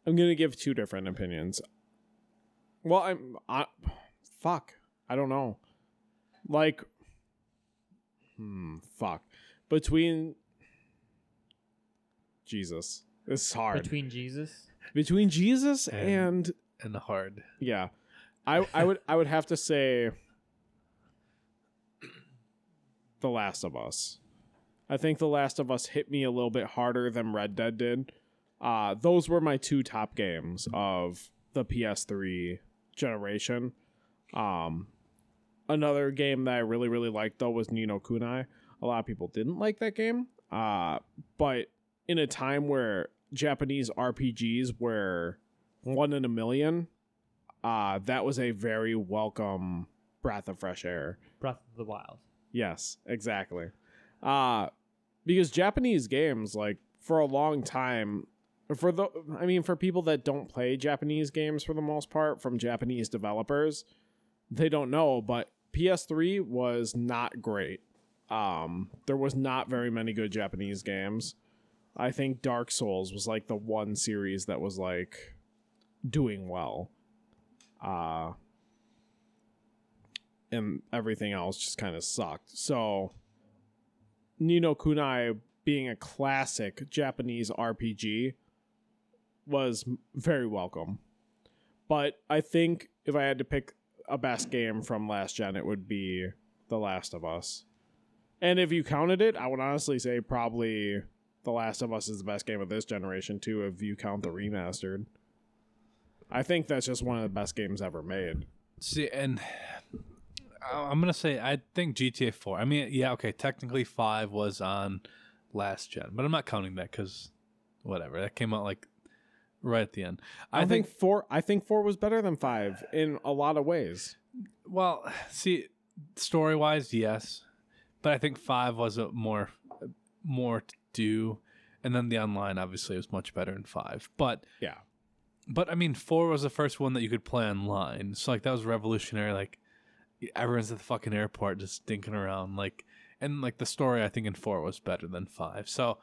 I'm gonna give two different opinions. Well, I'm. I, fuck. I don't know. Like. Hmm. Fuck. Between. Jesus. This is hard. Between Jesus, Between Jesus And- and hard. yeah, I I would I would have to say The Last of Us. I think The Last of Us hit me a little bit harder than Red Dead did. Uh, those were my two top games of the PS3 generation. Um, another game that I really really liked though was Ni no Kuni. A lot of people didn't like that game. Uh, but in a time where Japanese RPGs were one in a million, uh, that was a very welcome breath of fresh air. Breath of the Wild. Yes, exactly. Uh because Japanese games like for a long time for the I mean for people that don't play Japanese games for the most part from Japanese developers, they don't know, but PS3 was not great. Um there was not very many good Japanese games. I think Dark Souls was like the one series that was like doing well. Uh and everything else just kind of sucked. So Ni no Kuni being a classic Japanese RPG was very welcome. But I think if I had to pick a best game from last gen, it would be The Last of Us. And if you counted it, I would honestly say probably The Last of Us is the best game of this generation too, if you count the remastered. I think that's just one of the best games ever made. See, and I- I'm gonna say I think GTA 4. I mean, yeah, okay, technically five was on last gen, but I'm not counting that because whatever that came out like right at the end. I, think, four. I think four was better than five in a lot of ways. Well, see, story wise, yes, but I think five was a more more to do, and then the online obviously was much better in five. But Yeah. But I mean, four was the first one that you could play online, so like that was revolutionary. Like everyone's at the fucking airport just stinking around, like and like the story I think in four was better than five. So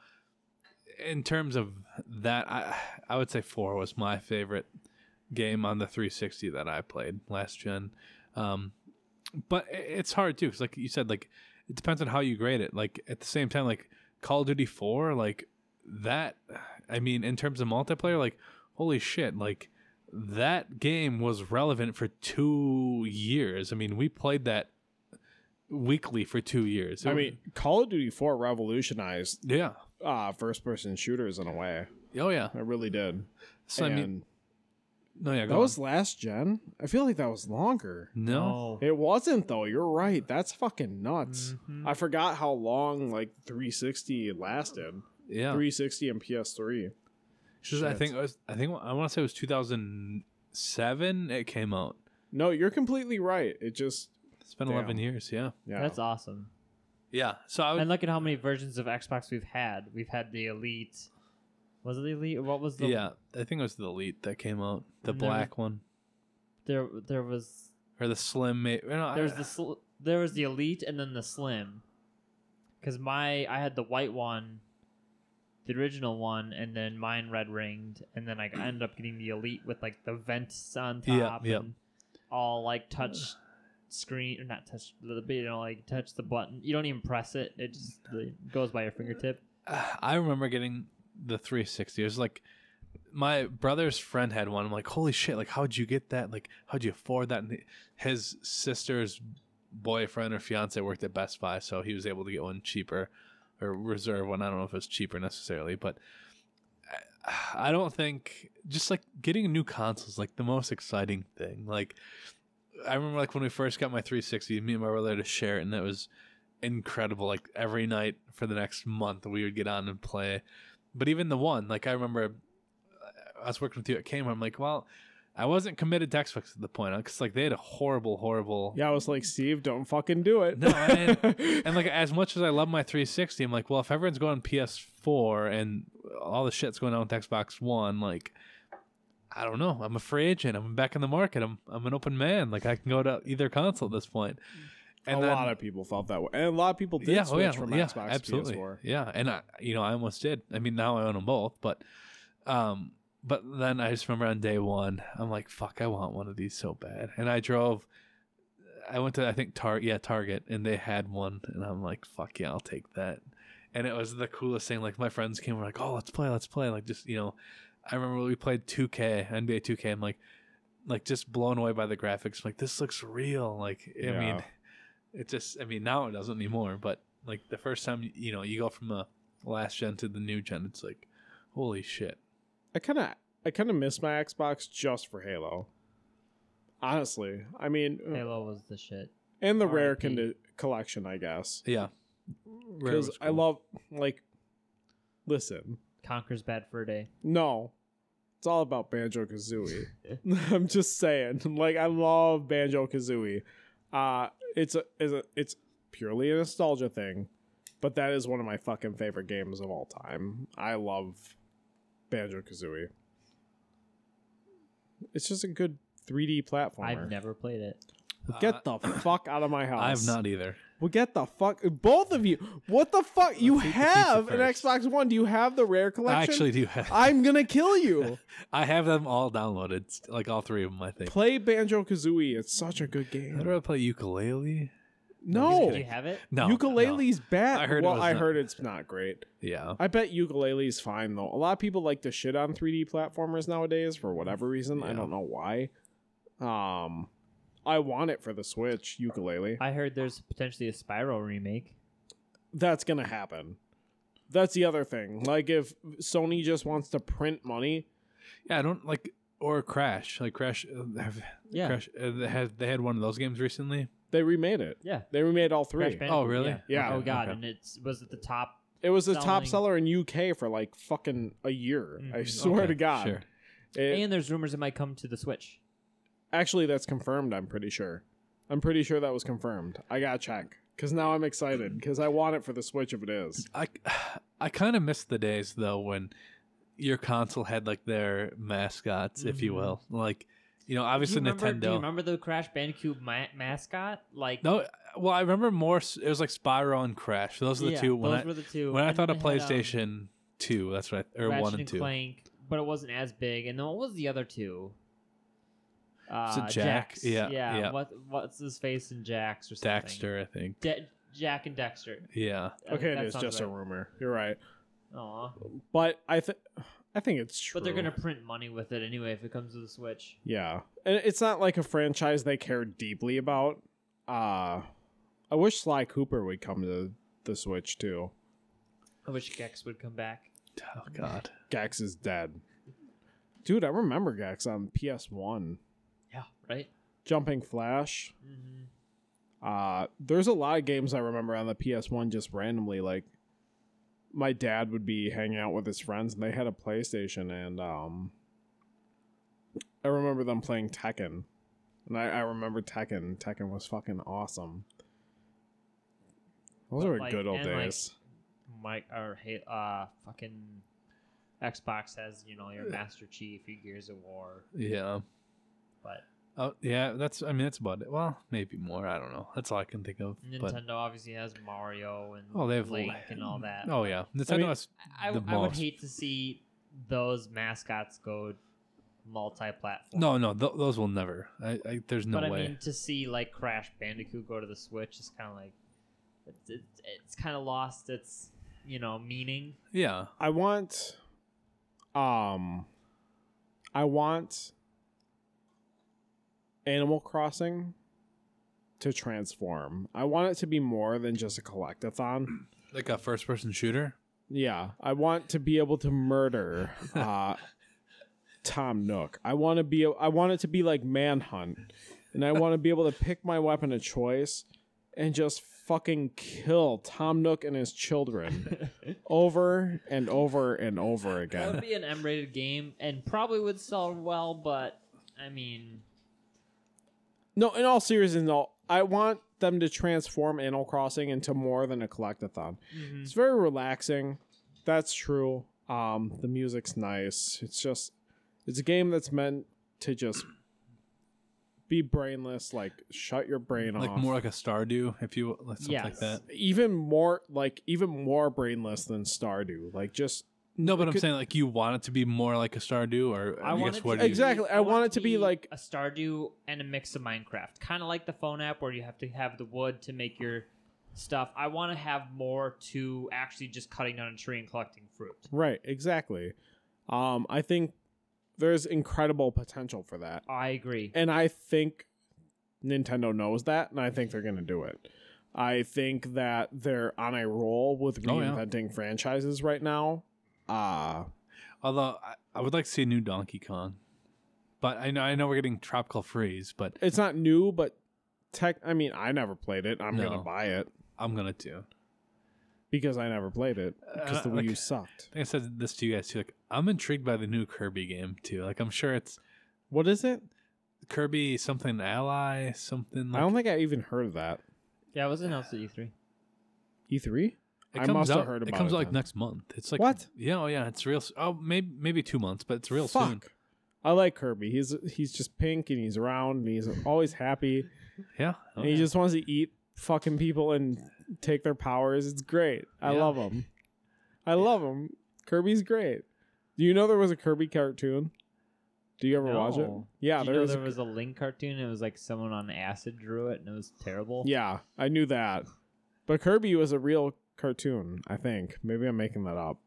in terms of that, I I would say four was my favorite game on the 360 that I played last gen. Um, but it's hard too, because like you said, like it depends on how you grade it. Like at the same time, like Call of Duty 4, like that. I mean, in terms of multiplayer, like holy shit, like that game was relevant for two years. I mean, we played that weekly for two years. I mean, Call of Duty Four revolutionized yeah, uh, first-person shooters in a way. oh yeah. It really did. So I mean, no, yeah, that go was last gen. I feel like that was longer. no. It wasn't though. You're right. That's fucking nuts. Mhm. I forgot how long like 360 lasted. Yeah, 360 and PS3. It's just, I think it was. I think I want to say it was 2007. It came out. No, you're completely right. It just It's been Damn. 11 years. Yeah. yeah. That's awesome. Yeah. So I would. And look at how many versions of Xbox we've had. We've had the Elite. Was it the Elite? What was the? yeah, I think it was the Elite that came out, the And there was- black one, There, there was, or the Slim. Ma- no, there was I- the, sl- there was the Elite, and then the Slim. Because my, I had the white one, the original one, and then mine red ringed, and then I ended up getting the Elite with like the vents on top yeah. and all like touch screen or not touch the you know like touch the button. You don't even press it; it just really goes by your fingertip. I remember getting the 360. It was like my brother's friend had one. I'm like, holy shit! Like, how'd you get that? Like, how'd you afford that? And his sister's boyfriend or fiance worked at Best Buy, so he was able to get one cheaper or reserve one. I don't know if it's cheaper necessarily, but I- don't think just like getting a new console is like the most exciting thing. Like, I remember like when we first got my 360, me and my brother to share it, and it was incredible. Like every night for the next month, we would get on and play. But even the one, like I remember, uh, I was working with you at Kmart. I'm like, well, I wasn't committed to Xbox at the point because like they had a horrible, horrible. Yeah, I was like, Steve, don't fucking do it. No, and, and like as much as I love my 360, I'm like, well, if everyone's going PS4 and all the shit's going on with Xbox One, like. I don't know. I'm a free agent. I'm back in the market. I'm I'm an open man. Like I can go to either console at this point. a lot of people felt that way, and a lot of people did yeah, switch oh yeah, from yeah, Xbox absolutely, to PS4. yeah. And I, you know, I almost did. I mean, now I own them both, but, um, but then I just remember on day one, I'm like, fuck, I want one of these so bad. And I drove. I went to I think Tar yeah Target and they had one, and I'm like, fuck yeah, I'll take that. And it was the coolest thing. Like my friends came, were like, oh, let's play, let's play. Like just you know, I remember we played 2K, NBA 2K. I'm like, like just blown away by the graphics. like this looks real. Like I Yeah. mean, it just I mean now it doesn't anymore. But like the first time you know you go from the last gen to the new gen, it's like, holy shit. I kind of, I kind of miss my Xbox just for Halo. Honestly, I mean, Halo was the shit. and the rare RIP. condi- collection, I guess, Yeah, because I love like. Listen, Conker's Bad Fur Day. no, it's all about Banjo Kazooie. I'm just saying, like I love Banjo Kazooie. Uh, it's a, it's a, it's purely a nostalgia thing, but that is one of my fucking favorite games of all time. I love Banjo Kazooie. It's just a good 3D platformer. I've never played it. Well, Get the uh, fuck out of my house. I have not either. Well, get the fuck. Both of you. What the fuck? You eat the pizza have an first. Xbox One. Do you have the rare collection? I actually do have. I'm gonna kill you. I have them all downloaded, like all three of them. I think. Play Banjo Kazooie. It's such a good How game. do I play Yooka-Laylee? No, Do you have it? No, Yooka-Laylee's bad. I heard it well, was I not- heard it's not great. Yeah. I bet Yooka-Laylee's fine though. A lot of people like to shit on 3D platformers nowadays for whatever reason. I Yeah. don't know why. Um, I want it for the Switch Yooka-Laylee. I heard there's potentially a Spyro remake. That's gonna happen. That's the other thing. Like if Sony just wants to print money, Yeah, I don't like or Crash. Like Crash, uh, have, Yeah. Crash. Uh, they had they had one of those games recently. They remade it. Yeah. They remade all three. Crash Bandicoot, Oh, really? Yeah. Yeah. Oh god, Okay. and it's was it the top? It was the top seller in UK for like fucking a year. I Mhm. swear Okay, to God. Sure. It, and there's rumors it might come to the Switch. actually, that's confirmed. I'm pretty sure. I'm pretty sure that was confirmed. I gotta check because now I'm excited because I want it for the Switch if it is. I I kind of miss the days though when your console had like their mascots, if you Mhm. will. Like, you know, obviously you remember, Nintendo. Do you remember the Crash Bandicoot ma- mascot? Like, No, well, I remember more. It was like Spyro and Crash. Those are the yeah, two. When those I were the two. when I thought then of they had, um, PlayStation Two, that's right, or Ratchet one and two. Clank, but it wasn't as big. And then what was the other two? Was it Uh, Jack? Jax. Yeah, yeah. yeah. What what's his face in Jax or something? Dexter, I think. De- Jak and Daxter. Yeah, Okay, it is That is sounds just a rumor. You're right, Aw. but I think I think it's true. But they're gonna print money with it anyway if it comes to the Switch. Yeah, and it's not like a franchise they care deeply about. Uh I wish Sly Cooper would come to the Switch too. I wish Gex would come back. oh god, Gex is dead. Dude, I remember Gex on PS1. Yeah. Right. Jumping Flash. hmm Uh there's a lot of games I remember on the PS1 just randomly like my dad would be hanging out with his friends and they had a PlayStation and um I remember them playing Tekken. And I, I remember Tekken. Tekken was fucking awesome. Those But, were like- good old and, like, days. Mike or hey, uh, fucking Xbox has you know your Master Chief, your Gears of War, yeah. but Oh yeah, that's. I mean, that's about it. Well, maybe more. I don't know. That's all I can think of. But Nintendo obviously has Mario and Oh, they have Link and all that. oh yeah, Nintendo I mean, has I, the I would hate to see those mascots go multi-platform. No, no, th- those will never. I, I, there's no but way. I mean to see like Crash Bandicoot go to the Switch is kind of like it's it's, it's kind of lost its you know meaning. yeah, I want um I want Animal Crossing to transform. I want it to be more than just a collectathon. like a first-person shooter. Yeah, I want to be able to murder uh Tom Nook. I want to be I want it to be like Manhunt. And I want to be able to pick my weapon of choice and just fucking kill Tom Nook and his children over and over and over again. That would be an M-rated game and probably would sell well, but I mean, No, in all seriousness, no, I want them to transform Animal Crossing into more than a collectathon. mhm. It's very relaxing. That's true. Um, the music's nice. It's just, it's a game that's meant to just be brainless. Like shut your brain Like off. Like more like a Stardew, if you like something like that. even more like even more brainless than Stardew. Like just No, but I'm could- saying like you want it to be more like a Stardew, or I I, want guess it what to Exactly. I want it to be like- a Stardew and a mix of Minecraft, kind of like the phone app where you have to have the wood to make your stuff. I want to have more to actually just cutting down a tree and collecting fruit. right. Exactly. Um, I think there's incredible potential for that. I agree. And I think Nintendo knows that, and I think they're going to do it. I think that they're on a roll with Oh, yeah. reinventing franchises right now. Uh, Although I, I would like to see a new Donkey Kong, but I know I know we're getting Tropical Freeze, but it's not new, but tech. I mean, I never played it. I'm gonna buy it I'm gonna too. because I never played it because Uh, the Wii like- U sucked. I think I said this to you guys too. Like I'm intrigued by the new Kirby game too. Like I'm sure it's What is it? Kirby something Ally something. Like, I don't think I even heard of that. Yeah, it was announced at E3. E3? It I comes must have out, heard It about comes it out like then. next month. It's like What? Yeah, oh yeah, it's real. s- Oh, maybe maybe two months, but it's real soon. Fuck. I like Kirby. He's he's just pink and he's round and he's always happy Yeah, oh, and he yeah. just wants to eat fucking people and take their powers. It's great. I Yeah. love him. I love him. Kirby's great. Do you know there was a Kirby cartoon? Do you ever watch it? No. Yeah, Did you there know was. there was a Link cartoon. It was like someone on acid drew it, and it was terrible. yeah, I knew that. But Kirby was a real cartoon. I think maybe I'm making that up.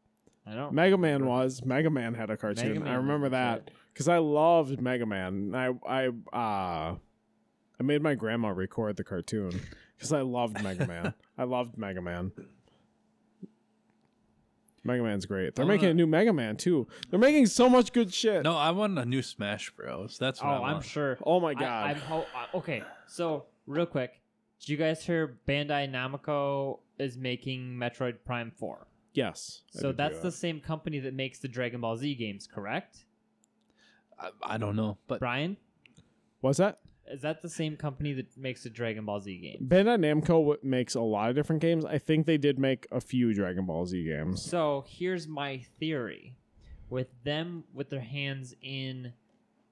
I don't. Mega Man was. Mega Man had a cartoon. I remember that because I loved Mega Man. I I uh I made my grandma record the cartoon because I loved Mega Man. I loved Mega Man. Mega Man's great. They're making a new Mega Man too. They're making so much good shit. No, I want a new Smash Bros. That's Oh, what I I'm sure. Oh my god. I'm ho- uh, okay, so real quick, did you guys hear Bandai Namco is making Metroid Prime Four? yes. I So did that's hear the that. same company that makes the Dragon Ball Z games, correct? I, I don't know, but Brian, What's that? is that the same company that makes the Dragon Ball Z game? Bandai Namco w- makes a lot of different games. I think they did make a few Dragon Ball Z games. So here's my theory: with them with their hands in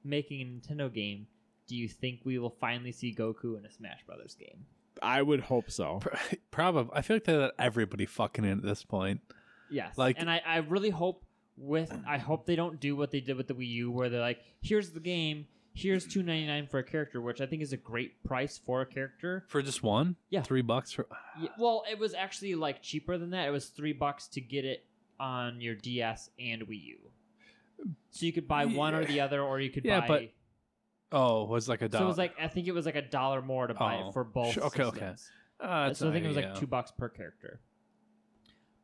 making a Nintendo game, do you think we will finally see Goku in a Smash Brothers game? I would hope so. probably I feel like they let everybody fucking in at this point. Yes. Like- and I, I really hope with I hope they don't do what they did with the Wii U where they're like, here's the game, here's two ninety nine for a character, which I think is a great price for a character. For just one? Yeah. Three bucks for Yeah, well, it was actually like cheaper than that. It was three bucks to get it on your DS and Wii U. So you could buy one or the other, or you could Yeah, buy. but Oh, it was like a so dollar. it was like I think it was like a dollar more to buy Oh, it for both. sure, okay, okay. Uh, so I think it was like two bucks per character.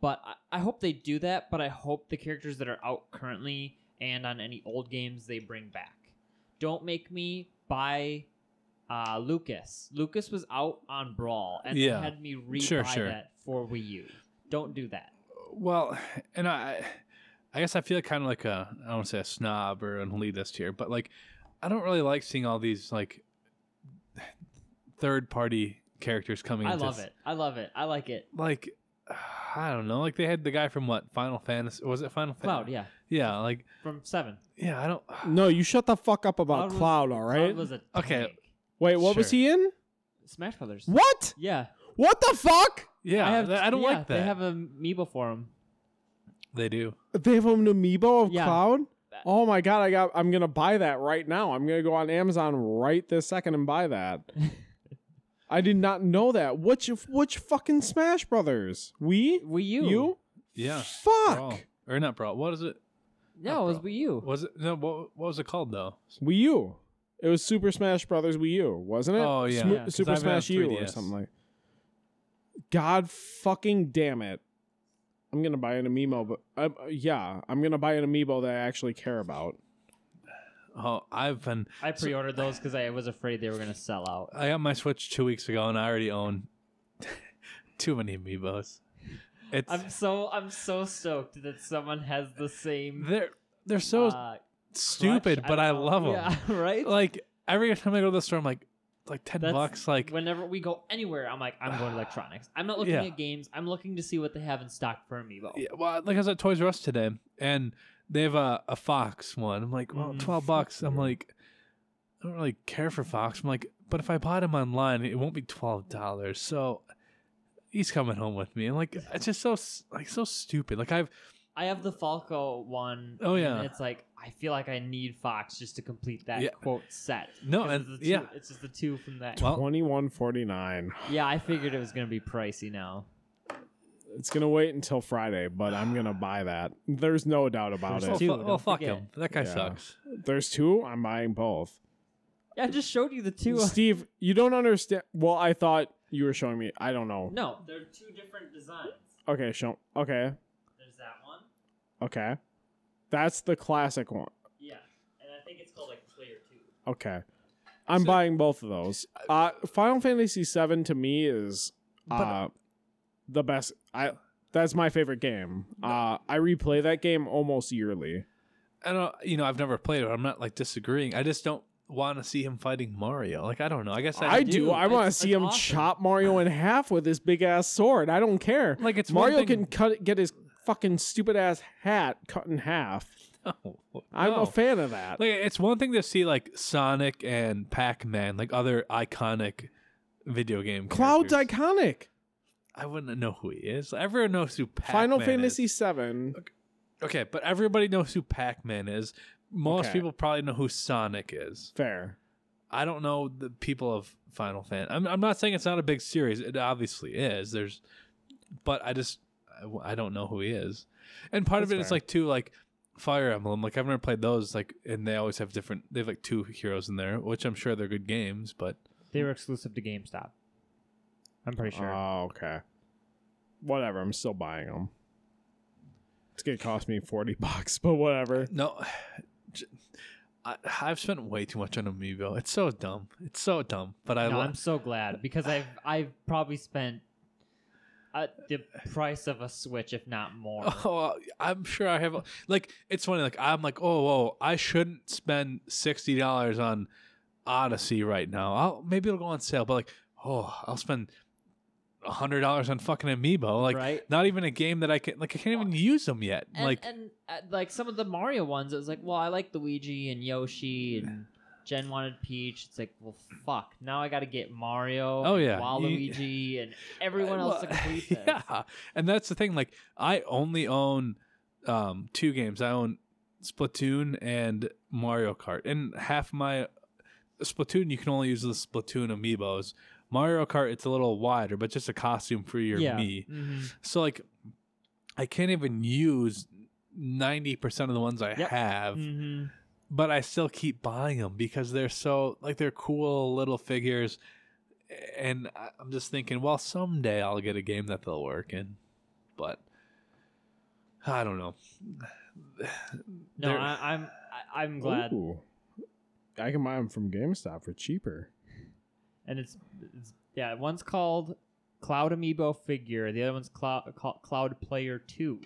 But I, I hope they do that. But I hope the characters that are out currently and on any old games they bring back. Don't make me buy uh, Lucas. Lucas was out on Brawl and Yeah. they had me re-buy Sure, sure. that for Wii U. Don't do that. Well, and I, I guess I feel kind of like a I don't want to say a snob or an elitist here, but like I don't really like seeing all these like third party characters coming. In. I into love s- it. I love it. I like it. Like I don't know, like they had the guy from what Final Fantasy was it Final Cloud, Fantasy? yeah, Yeah, like from Seven. yeah, I don't. No, you shut the fuck up about was- Cloud, all right? Cloud was a Okay. tank. Wait, what was Sure. he in? Smash Brothers. What? Yeah, What the fuck? Yeah, I have. I don't yeah, like that. They have a amiibo for him. They do. They have an amiibo of Yeah. Cloud? That- Oh my god, I got I'm gonna buy that right now. I'm gonna go on Amazon right this second and buy that. I did not know that. Which which fucking Smash Brothers? We? Wii U. You? Yeah, Fuck. Brawl. or not Brawl. What is it? No, it was Bro. Wii U. Was it no? What, what was it called though? Wii U. It was Super Smash Brothers Wii U, wasn't it? Oh, yeah. Smu- Yeah, 'cause Super I have Smash U or something like. God fucking damn it! I'm gonna buy an amiibo, but uh, yeah, I'm gonna buy an amiibo that I actually care about. Oh, I've been. I pre-ordered those because I was afraid they were gonna sell out. I got my Switch two weeks ago, and I already own too many amiibos. It's I'm so I'm so stoked that someone has the same. they're they're so uh, stupid, clutch. but I, don't love them. Yeah, right. Like every time I go to the store, I'm like, like ten That's bucks. Like Whenever we go anywhere, I'm like, I'm going to electronics. I'm not looking Yeah. at games. I'm looking to see what they have in stock for Amiibo. yeah, well, like I was at Toys R Us today, and they have a, a Fox one. I'm like, well, Mhm. twelve bucks. I'm like, I don't really care for Fox. I'm like, but if I bought him online, it won't be twelve dollars. So he's coming home with me. I'm like, it's just so s- like so stupid. Like I've I have the Falco one. Oh, and yeah. it's like I feel like I need Fox just to complete that Yeah. quote set. No, and- it's two- yeah. it's just the two from that. Well- Twenty one forty nine. yeah, I figured it was gonna be pricey now. It's gonna wait until Friday, but I'm gonna buy that. There's no doubt about There's it. two, fu- don't fuck forget. him. That guy Yeah. sucks. There's two. I'm buying both. Yeah, I just showed you the two. Steve, you don't understand. Well, I thought you were showing me. I don't know. no, they're two different designs. Okay, show. Okay, There's that one. Okay. That's the classic one. Yeah, and I think it's called like Player Two. Okay, I'm So- buying both of those. Uh, Final Fantasy VII to me is uh, the best. I that's my favorite game. Uh, I replay that game almost yearly. I don't. You know, I've never played it. I'm not like disagreeing. I just don't want to see him fighting Mario. Like I don't know. I guess I, I, do. do. I want to It's- see it's him awesome. chop Mario in half with his big ass sword. I don't care. like it's one Mario thing- can cut get his fucking stupid ass hat cut in half. No, I'm no. a fan of that. Like it's one thing to see like Sonic and Pac Man, like other iconic video game. Cloud's characters. iconic. I wouldn't know who he is. Everyone knows who Pac Final Fantasy Is. VII. Okay, but everybody knows who Pac Man is. Most Okay. people probably know who Sonic is. Fair. I don't know the people of Final Fan. I'm, I'm not saying it's not a big series. It obviously is. There's, but I just I, I don't know who he is. And part of That's it is fair. like too like Fire Emblem. Like I've never played those. Like and they always have different. They have like two heroes in there, which I'm sure they're good games. But They were exclusive to GameStop. I'm pretty sure. Oh, okay. Whatever. I'm still buying them. It's gonna cost me forty bucks, but whatever. no, I, have spent way too much on Amiibo. It's so dumb. It's so dumb. But I no, lo- I'm so glad because I've I've probably spent uh, the price of a Switch, if not more. Oh, I'm sure I have. Like, it's funny. Like, I'm like, oh, whoa, I shouldn't spend sixty dollars on Odyssey right now. I'll maybe it'll go on sale, but like, oh, I'll spend hundred dollars on fucking Amiibo. Like, right? not even a game that I can like. I can't even use them yet. And, like, and uh, like some of the Mario ones, it was like, well, I like Luigi and Yoshi, and Jen wanted Peach. It's like, well, fuck. Now I got to get Mario. Oh, yeah. Waluigi, and everyone else to Well, complete this. yeah, and that's the thing. Like, I only own um two games. I own Splatoon and Mario Kart, and half my Splatoon you can only use the Splatoon amiibos. Mario Kart it's a little wider, but just a costume for your yeah. me. Mhm. So like, I can't even use ninety percent of the ones I Yep. have, Mhm. But I still keep buying them because they're so like they're cool little figures. And I- I'm just thinking, well, someday I'll get a game that they'll work in, but I don't know. No, They're- I, I'm I, I'm glad, Ooh. I can buy them from GameStop for cheaper. and it's, it's yeah. One's called Cloud Amiibo figure. The other one's Cloud Cloud Player Two.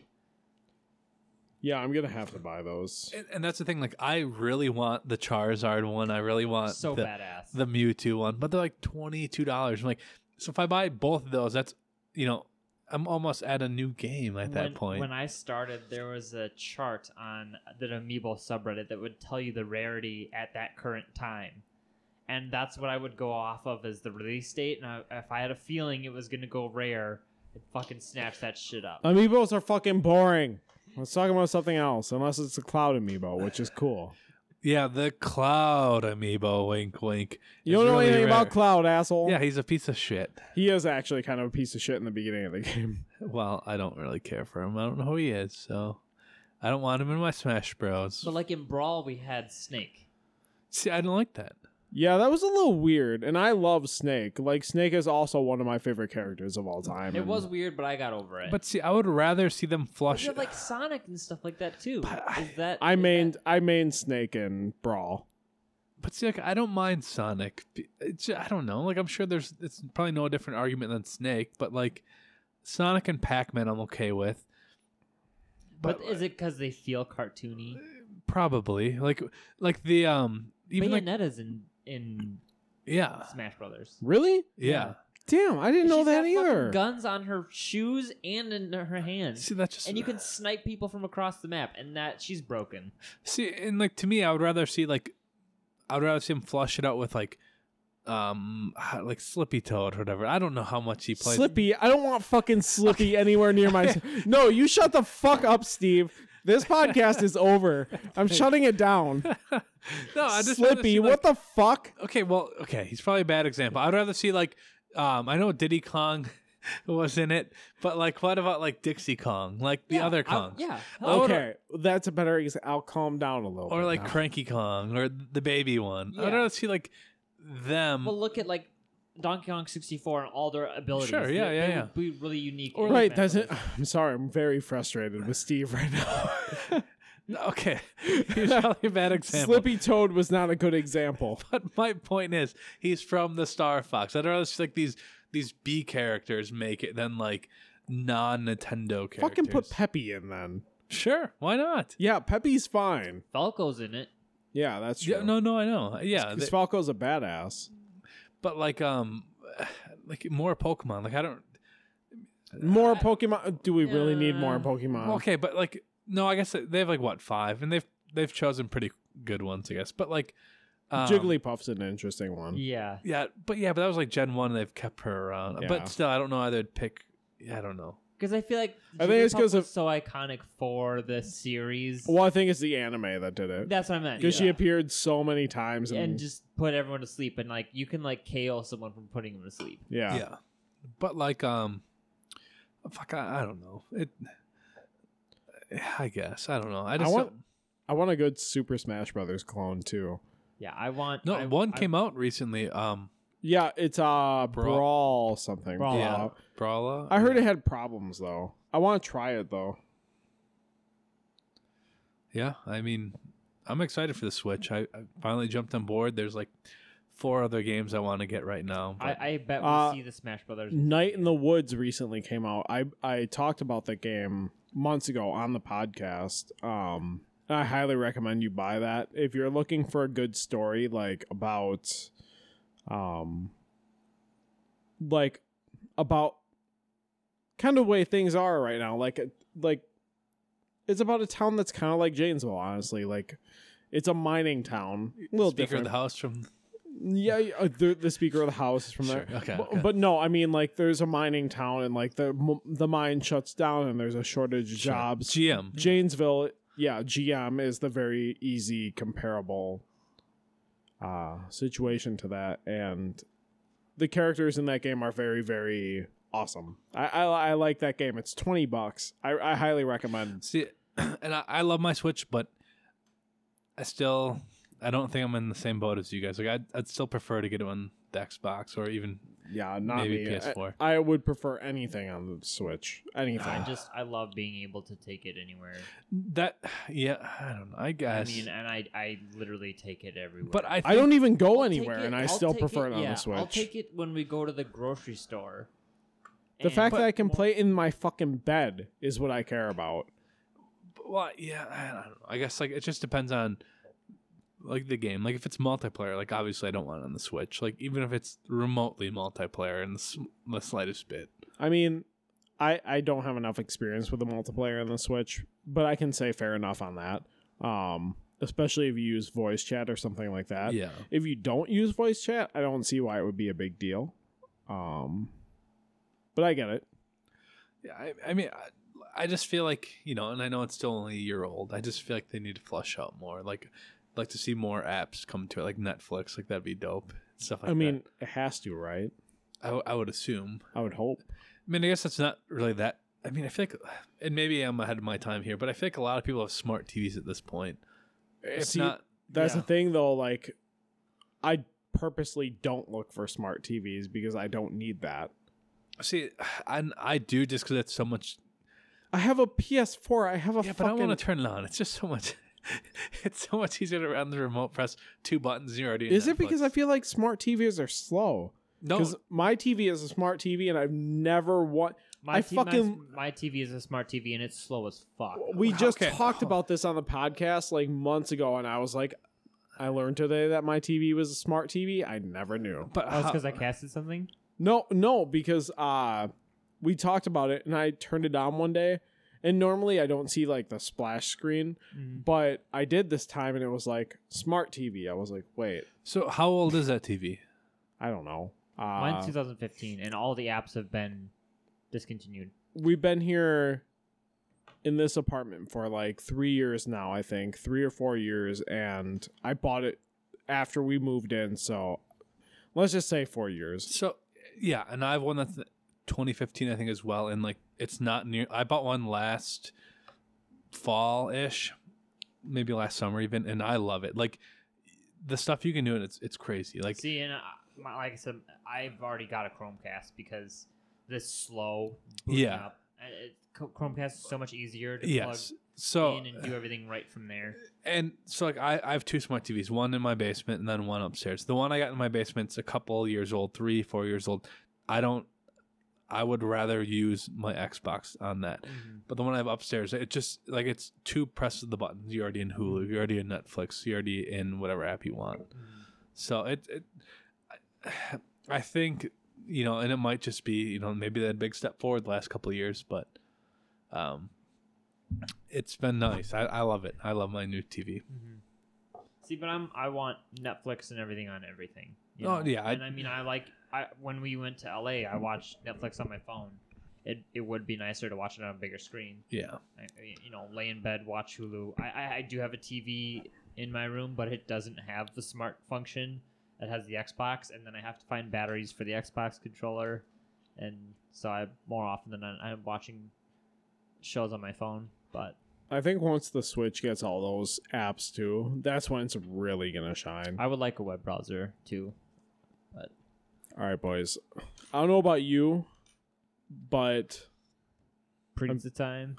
Yeah, I'm gonna have to buy those. And, and that's the thing. Like, I really want the Charizard one. I really want so the, badass. the Mewtwo one, but they're like twenty two dollars. I'm like, so if I buy both of those, that's you know, I'm almost at a new game at that when, point. When I started, there was a chart on the Amiibo subreddit that would tell you the rarity at that current time. And that's what I would go off of as the release date. And I, if I had a feeling it was going to go rare, I'd fucking snatch that shit up. Amiibos are fucking boring. Let's talk about something else, unless it's the cloud amiibo, which is cool. yeah, the Cloud Amiibo. Wink, wink. You don't know really anything rare. about Cloud, asshole. Yeah, he's a piece of shit. he is actually kind of a piece of shit in the beginning of the game. Well, I don't really care for him. I don't know who he is, so I don't want him in my Smash Bros. But like in Brawl, we had Snake. See, I don't like that. Yeah, that was a little weird, and I love Snake. Like Snake is also one of my favorite characters of all time. It and- was weird, but I got over it. But see, I would rather see them flush. you have like Sonic and stuff like that too. But I- Is that I is mained that- I mained Snake in Brawl. But see, like, I don't mind Sonic. It's, I don't know. Like, I'm sure there's it's probably no different argument than Snake, but like Sonic and Pac-Man, I'm okay with. But, is it because they feel cartoony? probably like like the um even like Bayonetta's in in yeah Smash Brothers. Really? yeah. Damn, I didn't know She's that got fucking either. Guns on her shoes and in her hands, See, that's just and you can snipe people from across the map. And that she's broken. see and like to me, I would rather see like I would rather see him flush it out with like um like Slippy Toad or whatever. I don't know how much he plays. Slippy, I don't want fucking Slippy anywhere near my. no, you shut the fuck up, Steve. This podcast is over. I'm shutting it down. no, I just rather Slippy, see, like- what the fuck? Okay, well, okay, he's probably a bad example. I'd rather see like um I know Diddy Kong was in it, but like what about like Dixie Kong, like the Yeah, other I- Kongs, yeah. Oh, Okay, that's a better. Ex- I'll calm down a little. or bit like now. Cranky Kong, or the baby one. I'd Yeah. rather see like them, Well, look at like Donkey Kong 64 and all their abilities. Sure, yeah, They- yeah, they yeah. would be really unique. Or, Right, Smash doesn't. I'm sorry. I'm very frustrated with Steve right now. okay, he's probably a bad example. Slippy Toad was not a good example. But my point is, he's from the Star Fox. I'd rather It's like these these B characters make it than like non Nintendo characters. Fucking put Peppy in then. sure, why not? Yeah, Peppy's fine. Falco's in it. Yeah, that's true. Yeah, no, no, I know. Yeah, because they- Falco's a badass. But like um, like more Pokemon. Like I don't. More Pokemon. Do we really need more Pokemon? Okay, but like no, I guess they have like what five, and they've they've chosen pretty good ones, I guess. But like um, Jigglypuff's an interesting one. Yeah. yeah, but yeah, but that was like Gen one. and They've kept her around, Yeah. but still, I don't know either. Pick, yeah, I don't know. Because I feel like I think it's Jigglypuff 'cause of- so iconic for the series. Well, I think it's the anime that did it. That's what I meant. Because she appeared so many times. And, and just put everyone to sleep, and like you can like KO someone from putting them to sleep. yeah. Yeah, but like um, fuck, I, I don't know. It, I guess I don't know. I just want- don't- I want a good Super Smash Brothers clone too. Yeah, I want. no I, one I- came out recently. Um, Yeah, it's uh Brawl- Brawl, something. Brawl. yeah, Brawl. Brawler. I heard it had problems though. I want to try it though. Yeah, I mean, I'm excited for the Switch. I, I finally jumped on board. There's like four other games I want to get right now. But I, I bet we Uh, see the Smash Brothers. Night in the Woods recently came out. I I talked about that game months ago on the podcast. Um, I highly recommend you buy that if you're looking for a good story, like about, um, like about kind of way things are right now. Like like it's about a town that's kind of like Janesville, honestly. Like it's a mining town, a little Speaker different. of the House from Yeah, uh, the, the speaker of the house is from Sure, there. okay, but, okay. but no, I mean like there's a mining town and like the m- the mine shuts down and there's a shortage of Sure. jobs. GM. Janesville, yeah, GM is the very easy comparable uh situation to that and the characters in that game are very very awesome. I I, I like that game. It's 20 bucks. I I highly recommend. See, and I, I love my Switch, but I still I don't think I'm in the same boat as you guys. Like I'd, I'd still prefer to get it on the Xbox or even Yeah, not Maybe me. I- PS4. I, would prefer anything on the Switch. Anything. I just I love being able to take it anywhere. that. Yeah, I don't know. I guess. I mean, and I I literally take it everywhere. but I think, I don't even go I'll anywhere, it- and I I'll still prefer it, it on yeah, the Switch. I'll take it when we go to the grocery store. the fact that I can Well, play in my fucking bed is what I care about. Well, yeah, I don't know. I guess like it just depends on like the game. Like if it's multiplayer, like obviously I don't want it on the Switch. Like even if it's remotely multiplayer in the, s- the slightest bit. I mean, I I don't have enough experience with the multiplayer on the Switch, but I can say fair enough on that. Um, especially if you use voice chat or something like that. yeah. If you don't use voice chat, I don't see why it would be a big deal. Um, but I get it. Yeah, I, I mean, I, I just feel like you know, and I know it's still only a year old. I just feel like they need to flush out more. Like, like to see more apps come to it, like Netflix. Like that'd be dope. Stuff like I mean, it has to, right? that. I, w- I would assume. I would hope. I mean, I guess that's not really that. I mean, I feel like, and maybe I'm ahead of my time here, but I feel like a lot of people have smart TVs at this point. If See, not, That's yeah. the thing, though. Like, I purposely don't look for smart TVs because I don't need that. see, I I do just because it's so much. I have a PS4. I have a Yeah, but I fucking. want to turn it on. It's just so much. it's so much easier to run the remote. Press two buttons. and You're already. in Is it because I feel like smart TVs are slow? no? Because my TV is a smart TV, and I've never want. My, I t- fucking- my, TV is a smart TV and it's slow as fuck. We How- just okay. talked about this on the podcast like months ago, and I was like, I learned today that my TV was a smart TV. I never knew. But Oh, it's because I casted something. No, no, because uh, we talked about it, and I turned it on one day, and normally I don't see like the splash screen, Mhm. but I did this time, and it was like smart TV. I was like, wait, So how old is that TV? I don't know. Mine's Uh, 2015, and all the apps have been discontinued. we've been here in this apartment for like three years now, I think, three or four years, and I bought it after we moved in, so let's just say four years. So yeah, and I have one that's 2015, I think, as well. And like, it's not near. I bought one last fall ish, maybe last summer even, and I love it. Like the stuff you can do, and it's it's crazy. Like See, and uh, my, like I said, I've already got a Chromecast because this slow. Yeah. Up, it, Chromecast is so much easier to yes, plug so in and do everything right from there. and so like I, I have two smart TVs, one in my basement and then one upstairs. The one I got in my basement's a couple years old, three, four years old. I don't. I would rather use my Xbox on that. Mm-hmm. But the one I have upstairs, it just like it's two presses of the buttons. You're already in Hulu. Mm-hmm. You're already in Netflix. You're already in whatever app you want. Mm-hmm. So it, it I, I think you know, and it might just be you know maybe that big step forward the last couple of years, but um, it's been nice. I, I love it. I love my new TV. See, but I'm I want Netflix and everything on everything. you Oh, know? yeah, I- and I mean I like I when we went to LA, I watched Netflix on my phone. It it would be nicer to watch it on a bigger screen. Yeah, I, you know, lay in bed, watch Hulu. I, I I do have a TV in my room, but it doesn't have the smart function. It has the Xbox, and then I have to find batteries for the Xbox controller, and so I more often than not I'm watching shows on my phone. But I think once the Switch gets all those apps too, that's when it's really gonna shine. I would like a web browser too. All right, boys. I don't know about you, but Pizza time.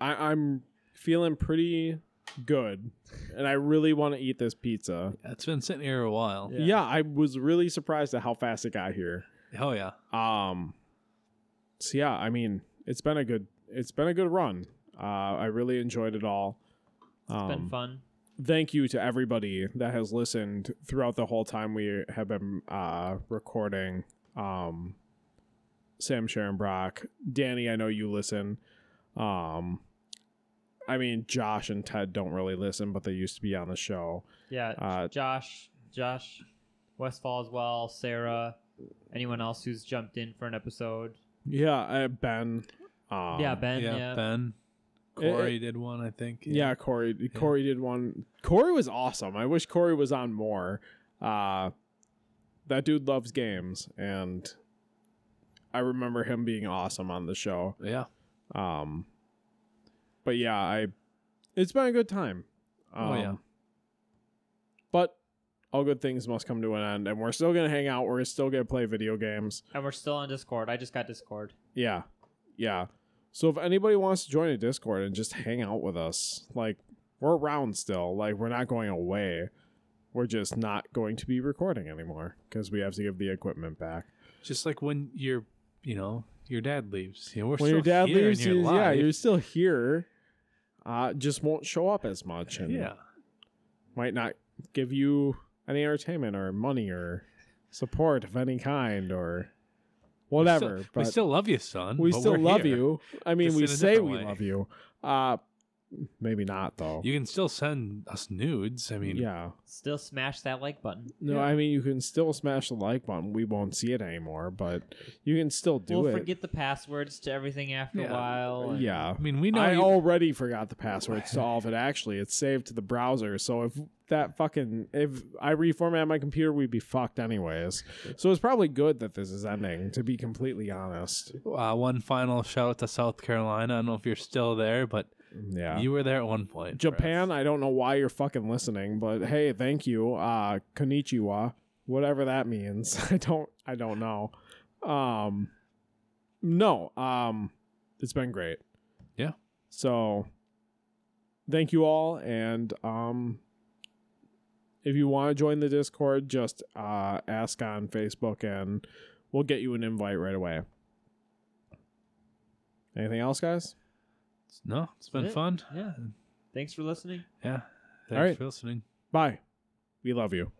I, I'm feeling pretty good, and I really want to eat this pizza. It's been sitting here a while. Yeah. Yeah. I was really surprised at how fast it got here. Oh yeah. Um. So yeah, I mean, it's been a good, it's been a good run. Uh, I really enjoyed it all. It's Um, been fun. Thank you to everybody that has listened throughout the whole time we have been uh, recording. Um, Sam Sharon Brock, Danny, I know you listen. Um, I mean, Josh and Ted don't really listen, but they used to be on the show. Yeah, uh, Josh, Josh, Westfall as well. Sarah, anyone else who's jumped in for an episode. Yeah, uh, Ben. Um, yeah, Ben. yeah, Yeah, Ben. It- Corey did one, I think. Yeah, Corey. Corey did one. Corey was awesome. I wish Corey was on more. Uh, that dude loves games, and I remember him being awesome on the show. Yeah. Um, but yeah, I. It's been a good time. Um, Oh, yeah. But all good things must come to an end, and we're still gonna hang out. We're still gonna play video games. and we're still on Discord. I just got Discord. Yeah. Yeah. So if anybody wants to join a Discord and just hang out with us, like we're around still. Like we're not going away. We're just not going to be recording anymore because we have to give the equipment back. Just like when your, you know, your dad leaves. You know, we're when still your dad here leaves, you, you're yeah, you're still here. Uh, just won't show up as much and yeah. might not give you any entertainment or money or support of any kind or whatever. We still, but we still love you, son. we but still we're love here. you. I mean, Just we say we way. love you. Uh, maybe not though. You can still send us nudes. I mean, yeah. Still smash that like button. No, Yeah. I mean you can still smash the like button. We won't see it anymore, but you can still do we'll it. forget the passwords to everything after Yeah. a while. and- yeah. I mean, we know. I you, already forgot the passwords to all of it. Actually, it's saved to the browser. So if that fucking if I reformat my computer, we'd be fucked anyways. So it's probably good that this is ending. To be completely honest, uh, one final shout out to South Carolina. I don't know if you're still there, but yeah. you were there at one point. Japan. I don't know why you're fucking listening, but hey, thank you. Uh konnichiwa. Whatever that means. I don't I don't know. Um no, um it's been great. Yeah. So thank you all and um if you want to join the Discord, just uh ask on Facebook and we'll get you an invite right away. Anything else, guys? No, it's been it. fun. Yeah. Thanks for listening. Yeah. Thanks right. for listening. Bye. We love you.